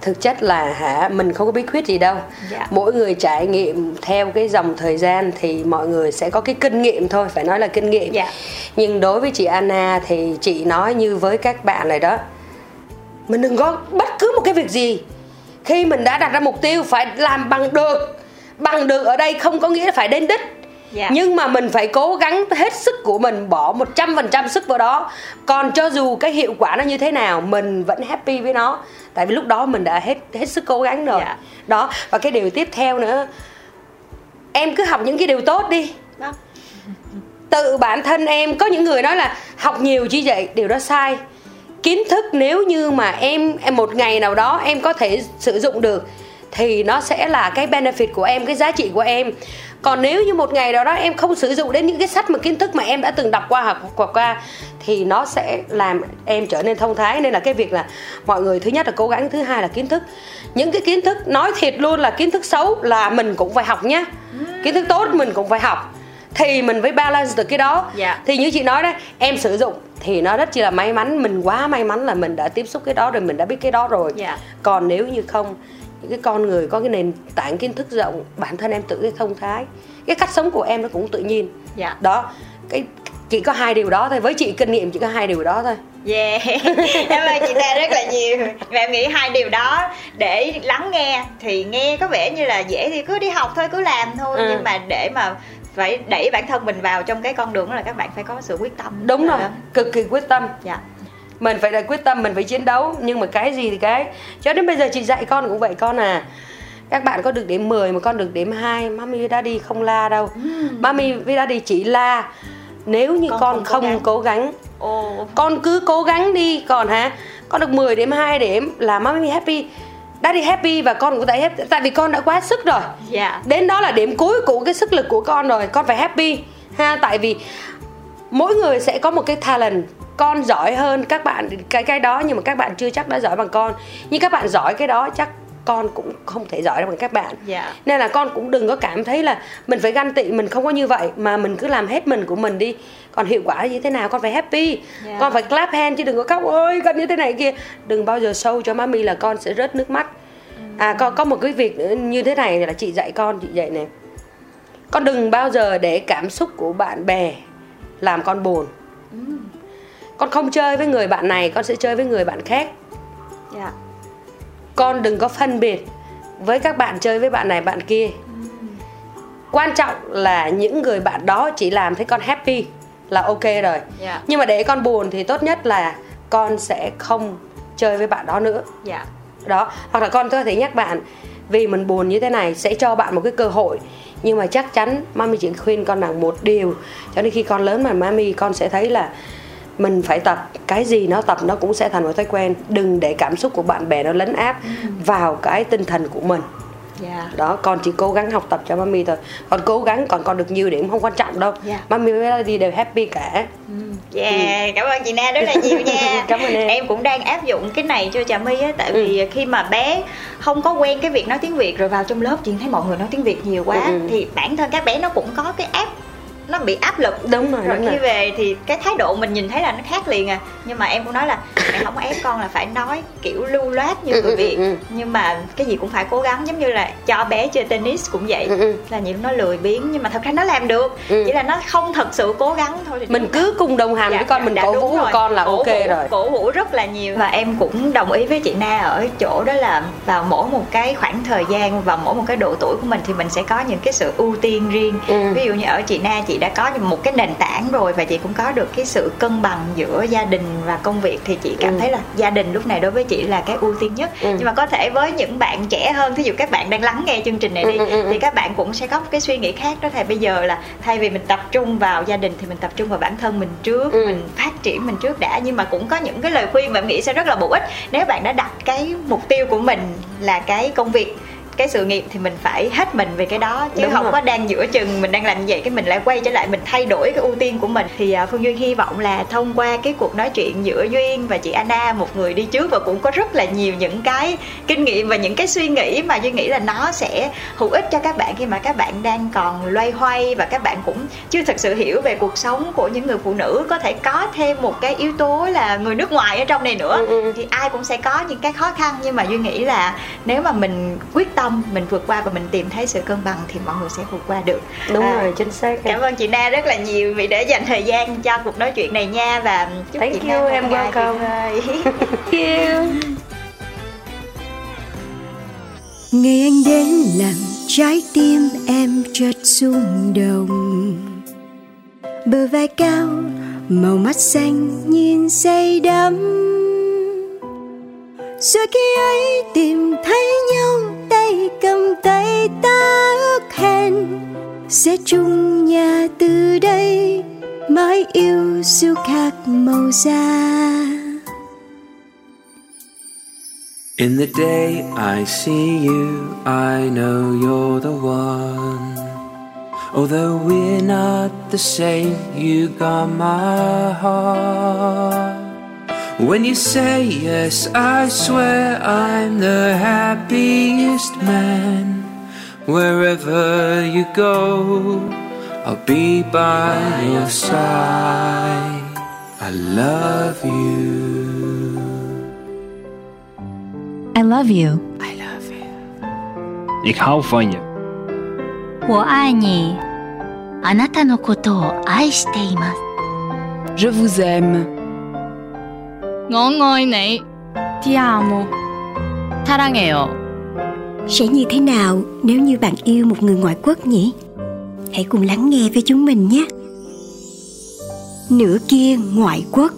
Speaker 3: thực chất là hả mình không có bí quyết gì đâu.
Speaker 1: Dạ.
Speaker 3: mỗi người trải nghiệm theo cái dòng thời gian thì mọi người sẽ có cái kinh nghiệm thôi phải nói là kinh nghiệm.
Speaker 1: Dạ.
Speaker 3: nhưng đối với chị Anna thì chị nói như với các bạn này đó. Mình đừng có bất cứ một cái việc gì. Khi mình đã đặt ra mục tiêu phải làm bằng được bằng được ở đây không có nghĩa là phải đến đích.
Speaker 1: Dạ.
Speaker 3: nhưng mà mình phải cố gắng hết sức của mình bỏ 100% sức vào đó. Còn cho dù cái hiệu quả nó như thế nào mình vẫn happy với nó tại vì lúc đó mình đã hết hết sức cố gắng rồi
Speaker 1: Dạ.
Speaker 3: đó và cái điều tiếp theo nữa em cứ học những cái điều tốt đi
Speaker 1: Vâng.
Speaker 3: tự bản thân em có những người nói là học nhiều chi vậy điều đó sai kiến thức nếu như mà em em một ngày nào đó em có thể sử dụng được thì nó sẽ là cái benefit của em cái giá trị của em còn nếu như một ngày nào đó em không sử dụng đến những cái sách mà kiến thức mà em đã từng đọc qua hoặc qua qua thì nó sẽ làm em trở nên thông thái. Nên là cái việc là mọi người thứ nhất là cố gắng thứ hai là kiến thức. Những cái kiến thức nói thiệt luôn là kiến thức xấu là mình cũng phải học nhá. Kiến thức tốt mình cũng phải học. Thì mình phải balance được cái đó.
Speaker 1: Dạ.
Speaker 3: thì như chị nói đấy em sử dụng thì nó rất chỉ là may mắn. Mình quá may mắn là mình đã tiếp xúc cái đó rồi mình đã biết cái đó rồi.
Speaker 1: Dạ.
Speaker 3: còn nếu như không những cái con người có cái nền tảng kiến thức rộng bản thân em tự cái thông thái cái cách sống của em nó cũng tự nhiên.
Speaker 1: Dạ.
Speaker 3: đó cái chỉ có hai điều đó thôi với chị kinh nghiệm chỉ có hai điều đó thôi.
Speaker 1: Yeah, cảm ơn chị Ta rất là nhiều. Và em nghĩ hai điều đó để lắng nghe Thì nghe có vẻ như là dễ thì cứ đi học thôi, cứ làm thôi.
Speaker 3: Ừ.
Speaker 1: Nhưng mà để mà phải đẩy bản thân mình vào trong cái con đường đó là các bạn phải có sự quyết tâm.
Speaker 3: Đúng rồi
Speaker 1: lớn.
Speaker 3: cực kỳ quyết tâm.
Speaker 1: Dạ.
Speaker 3: Mình phải là quyết tâm mình phải chiến đấu nhưng mà cái gì thì cái. Cho đến bây giờ chị dạy con cũng vậy con à. Các bạn có được điểm 10 mà con được điểm 2 mami với daddy không la đâu. Mami với daddy chỉ la nếu như
Speaker 1: Con
Speaker 3: con,
Speaker 1: không cố gắng.
Speaker 3: cố gắng.
Speaker 1: Ồ,
Speaker 3: con cứ cố gắng đi còn hả? Con được 10 điểm 2 điểm là mami happy. Daddy happy và con cũng tại happy. Tại vì con đã quá sức rồi.
Speaker 1: Dạ.
Speaker 3: Đến đó là điểm cuối của cái sức lực của con rồi. Con phải happy ha? Tại vì mỗi người sẽ có một cái talent. Con giỏi hơn các bạn cái cái đó nhưng mà các bạn chưa chắc đã giỏi bằng con. Nhưng các bạn giỏi cái đó chắc con cũng không thể giỏi bằng các bạn.
Speaker 1: Dạ.
Speaker 3: nên là con cũng đừng có cảm thấy là mình phải ganh tị mình không có như vậy mà mình cứ làm hết mình của mình đi. Còn hiệu quả như thế nào con phải happy.
Speaker 1: Dạ.
Speaker 3: con phải clap hand chứ đừng có khóc ôi con như thế này kia. Đừng bao giờ sâu cho mami là con sẽ rớt nước mắt. À có có một cái việc như thế này là chị dạy con chị dạy này. Con đừng bao giờ để cảm xúc của bạn bè làm con buồn. Con không chơi với người bạn này con sẽ chơi với người bạn khác.
Speaker 1: Dạ
Speaker 3: con đừng có phân biệt với các bạn chơi với bạn này bạn kia. Quan trọng là những người bạn đó chỉ làm thấy con happy là ok rồi.
Speaker 1: Dạ.
Speaker 3: nhưng mà để con buồn thì tốt nhất là con sẽ không chơi với bạn đó nữa.
Speaker 1: Dạ.
Speaker 3: Đó hoặc là con có thể nhắc bạn vì mình buồn như thế này sẽ cho bạn một cái cơ hội. Nhưng mà chắc chắn mami chỉ khuyên con rằng một điều cho nên khi con lớn mà mami con sẽ thấy là mình phải tập cái gì nó tập nó cũng sẽ thành một thói quen đừng để cảm xúc của bạn bè nó lấn áp vào cái tinh thần của mình
Speaker 1: Dạ.
Speaker 3: đó con chỉ cố gắng học tập cho mami thôi con cố gắng còn con được nhiều điểm không quan trọng đâu
Speaker 1: Dạ.
Speaker 3: mami với Melody đều happy cả
Speaker 1: Yeah, cảm ơn chị Na rất là nhiều nha.
Speaker 3: Cảm ơn em.
Speaker 1: cũng đang áp dụng cái này cho Trà My á tại vì khi mà bé không có quen cái việc nói tiếng Việt rồi vào trong lớp chị thấy mọi người nói tiếng Việt nhiều quá
Speaker 3: Ừ, ừ.
Speaker 1: thì bản thân các bé nó cũng có cái áp nó bị áp lực
Speaker 3: đúng rồi,
Speaker 1: rồi
Speaker 3: đúng
Speaker 1: khi
Speaker 3: rồi.
Speaker 1: về thì cái thái độ mình nhìn thấy là nó khác liền à nhưng mà em cũng nói là mẹ không có ép con là phải nói kiểu lưu loát như
Speaker 3: Ừ,
Speaker 1: người
Speaker 3: ừ,
Speaker 1: việt
Speaker 3: ừ.
Speaker 1: nhưng mà cái gì cũng phải cố gắng giống như là cho bé chơi tennis cũng vậy
Speaker 3: Ừ, ừ.
Speaker 1: là nhiều nó lười biếng nhưng mà thật ra nó làm được
Speaker 3: Ừ.
Speaker 1: chỉ là nó không thật sự cố gắng thôi thì
Speaker 3: mình cứ cùng đồng hành với con mình
Speaker 1: dạ,
Speaker 3: cổ vũ
Speaker 1: rồi.
Speaker 3: con là
Speaker 1: Cổ
Speaker 3: ok
Speaker 1: vũ,
Speaker 3: rồi
Speaker 1: cổ vũ rất là nhiều và em cũng đồng ý với chị Na ở chỗ đó là vào mỗi một cái khoảng thời gian và mỗi một cái độ tuổi của mình thì mình sẽ có những cái sự ưu tiên riêng
Speaker 3: Ừ.
Speaker 1: ví dụ như ở chị Na chị đã có một cái nền tảng rồi và chị cũng có được cái sự cân bằng giữa gia đình và công việc thì chị cảm
Speaker 3: Ừ.
Speaker 1: thấy là gia đình lúc này đối với chị là cái ưu tiên nhất
Speaker 3: Ừ.
Speaker 1: nhưng mà có thể với những bạn trẻ hơn thí dụ các bạn đang lắng nghe chương trình này đi
Speaker 3: Ừ, ừ, ừ, ừ.
Speaker 1: thì các bạn cũng sẽ có một cái suy nghĩ khác đó thì bây giờ là thay vì mình tập trung vào gia đình thì mình tập trung vào bản thân mình trước
Speaker 3: Ừ.
Speaker 1: mình phát triển mình trước đã nhưng mà cũng có những cái lời khuyên mà em nghĩ sẽ rất là bổ ích nếu bạn đã đặt cái mục tiêu của mình là cái công việc cái sự nghiệp thì mình phải hết mình về cái đó chứ
Speaker 3: Đúng
Speaker 1: không
Speaker 3: rồi.
Speaker 1: có đang giữa chừng mình đang làm như vậy cái mình lại quay trở lại mình thay đổi cái ưu tiên của mình thì à, phương duyên hy vọng là thông qua cái cuộc nói chuyện giữa duyên và chị anna một người đi trước và cũng có rất là nhiều những cái kinh nghiệm và những cái suy nghĩ mà duyên nghĩ là nó sẽ hữu ích cho các bạn khi mà các bạn đang còn loay hoay và các bạn cũng chưa thực sự hiểu về cuộc sống của những người phụ nữ có thể có thêm một cái yếu tố là người nước ngoài ở trong này nữa
Speaker 3: Ừ, ừ.
Speaker 1: thì ai cũng sẽ có những cái khó khăn nhưng mà duyên nghĩ là nếu mà mình quyết tâm mình vượt qua và mình tìm thấy sự cân bằng thì mọi người sẽ vượt qua được.
Speaker 3: Đúng
Speaker 1: À,
Speaker 3: rồi chính xác.
Speaker 1: Cảm ơn chị Na rất là nhiều vì đã dành thời gian cho cuộc nói chuyện này nha và chúc
Speaker 3: Thank
Speaker 1: chị
Speaker 3: you,
Speaker 1: Na
Speaker 3: em
Speaker 1: ngày
Speaker 3: welcome.
Speaker 1: tuyệt vời.
Speaker 2: ngày anh đến làm trái tim em chợt rung động. Bờ vai cao màu mắt xanh nhìn say đắm. Rồi khi ấy tìm thấy nhau tay cầm tay ta ước hẹn sẽ chung nhà từ đây mãi yêu siêu khác màu da
Speaker 4: In the day I see you, I know you're the one. Although we're not the same, you got my heart. When you say yes, I swear I'm the happiest man. Wherever you go, I'll be by your side. I love you.
Speaker 5: I love you.
Speaker 4: I love you.
Speaker 6: Ik hou van je.
Speaker 7: 我愛你あなたのことを愛しています
Speaker 5: Je vous aime.
Speaker 8: 我爱你
Speaker 5: Ti amo.
Speaker 8: 사랑해요
Speaker 2: sẽ như thế nào nếu như bạn yêu một người ngoại quốc nhỉ hãy cùng lắng nghe với chúng mình nhé nửa kia ngoại quốc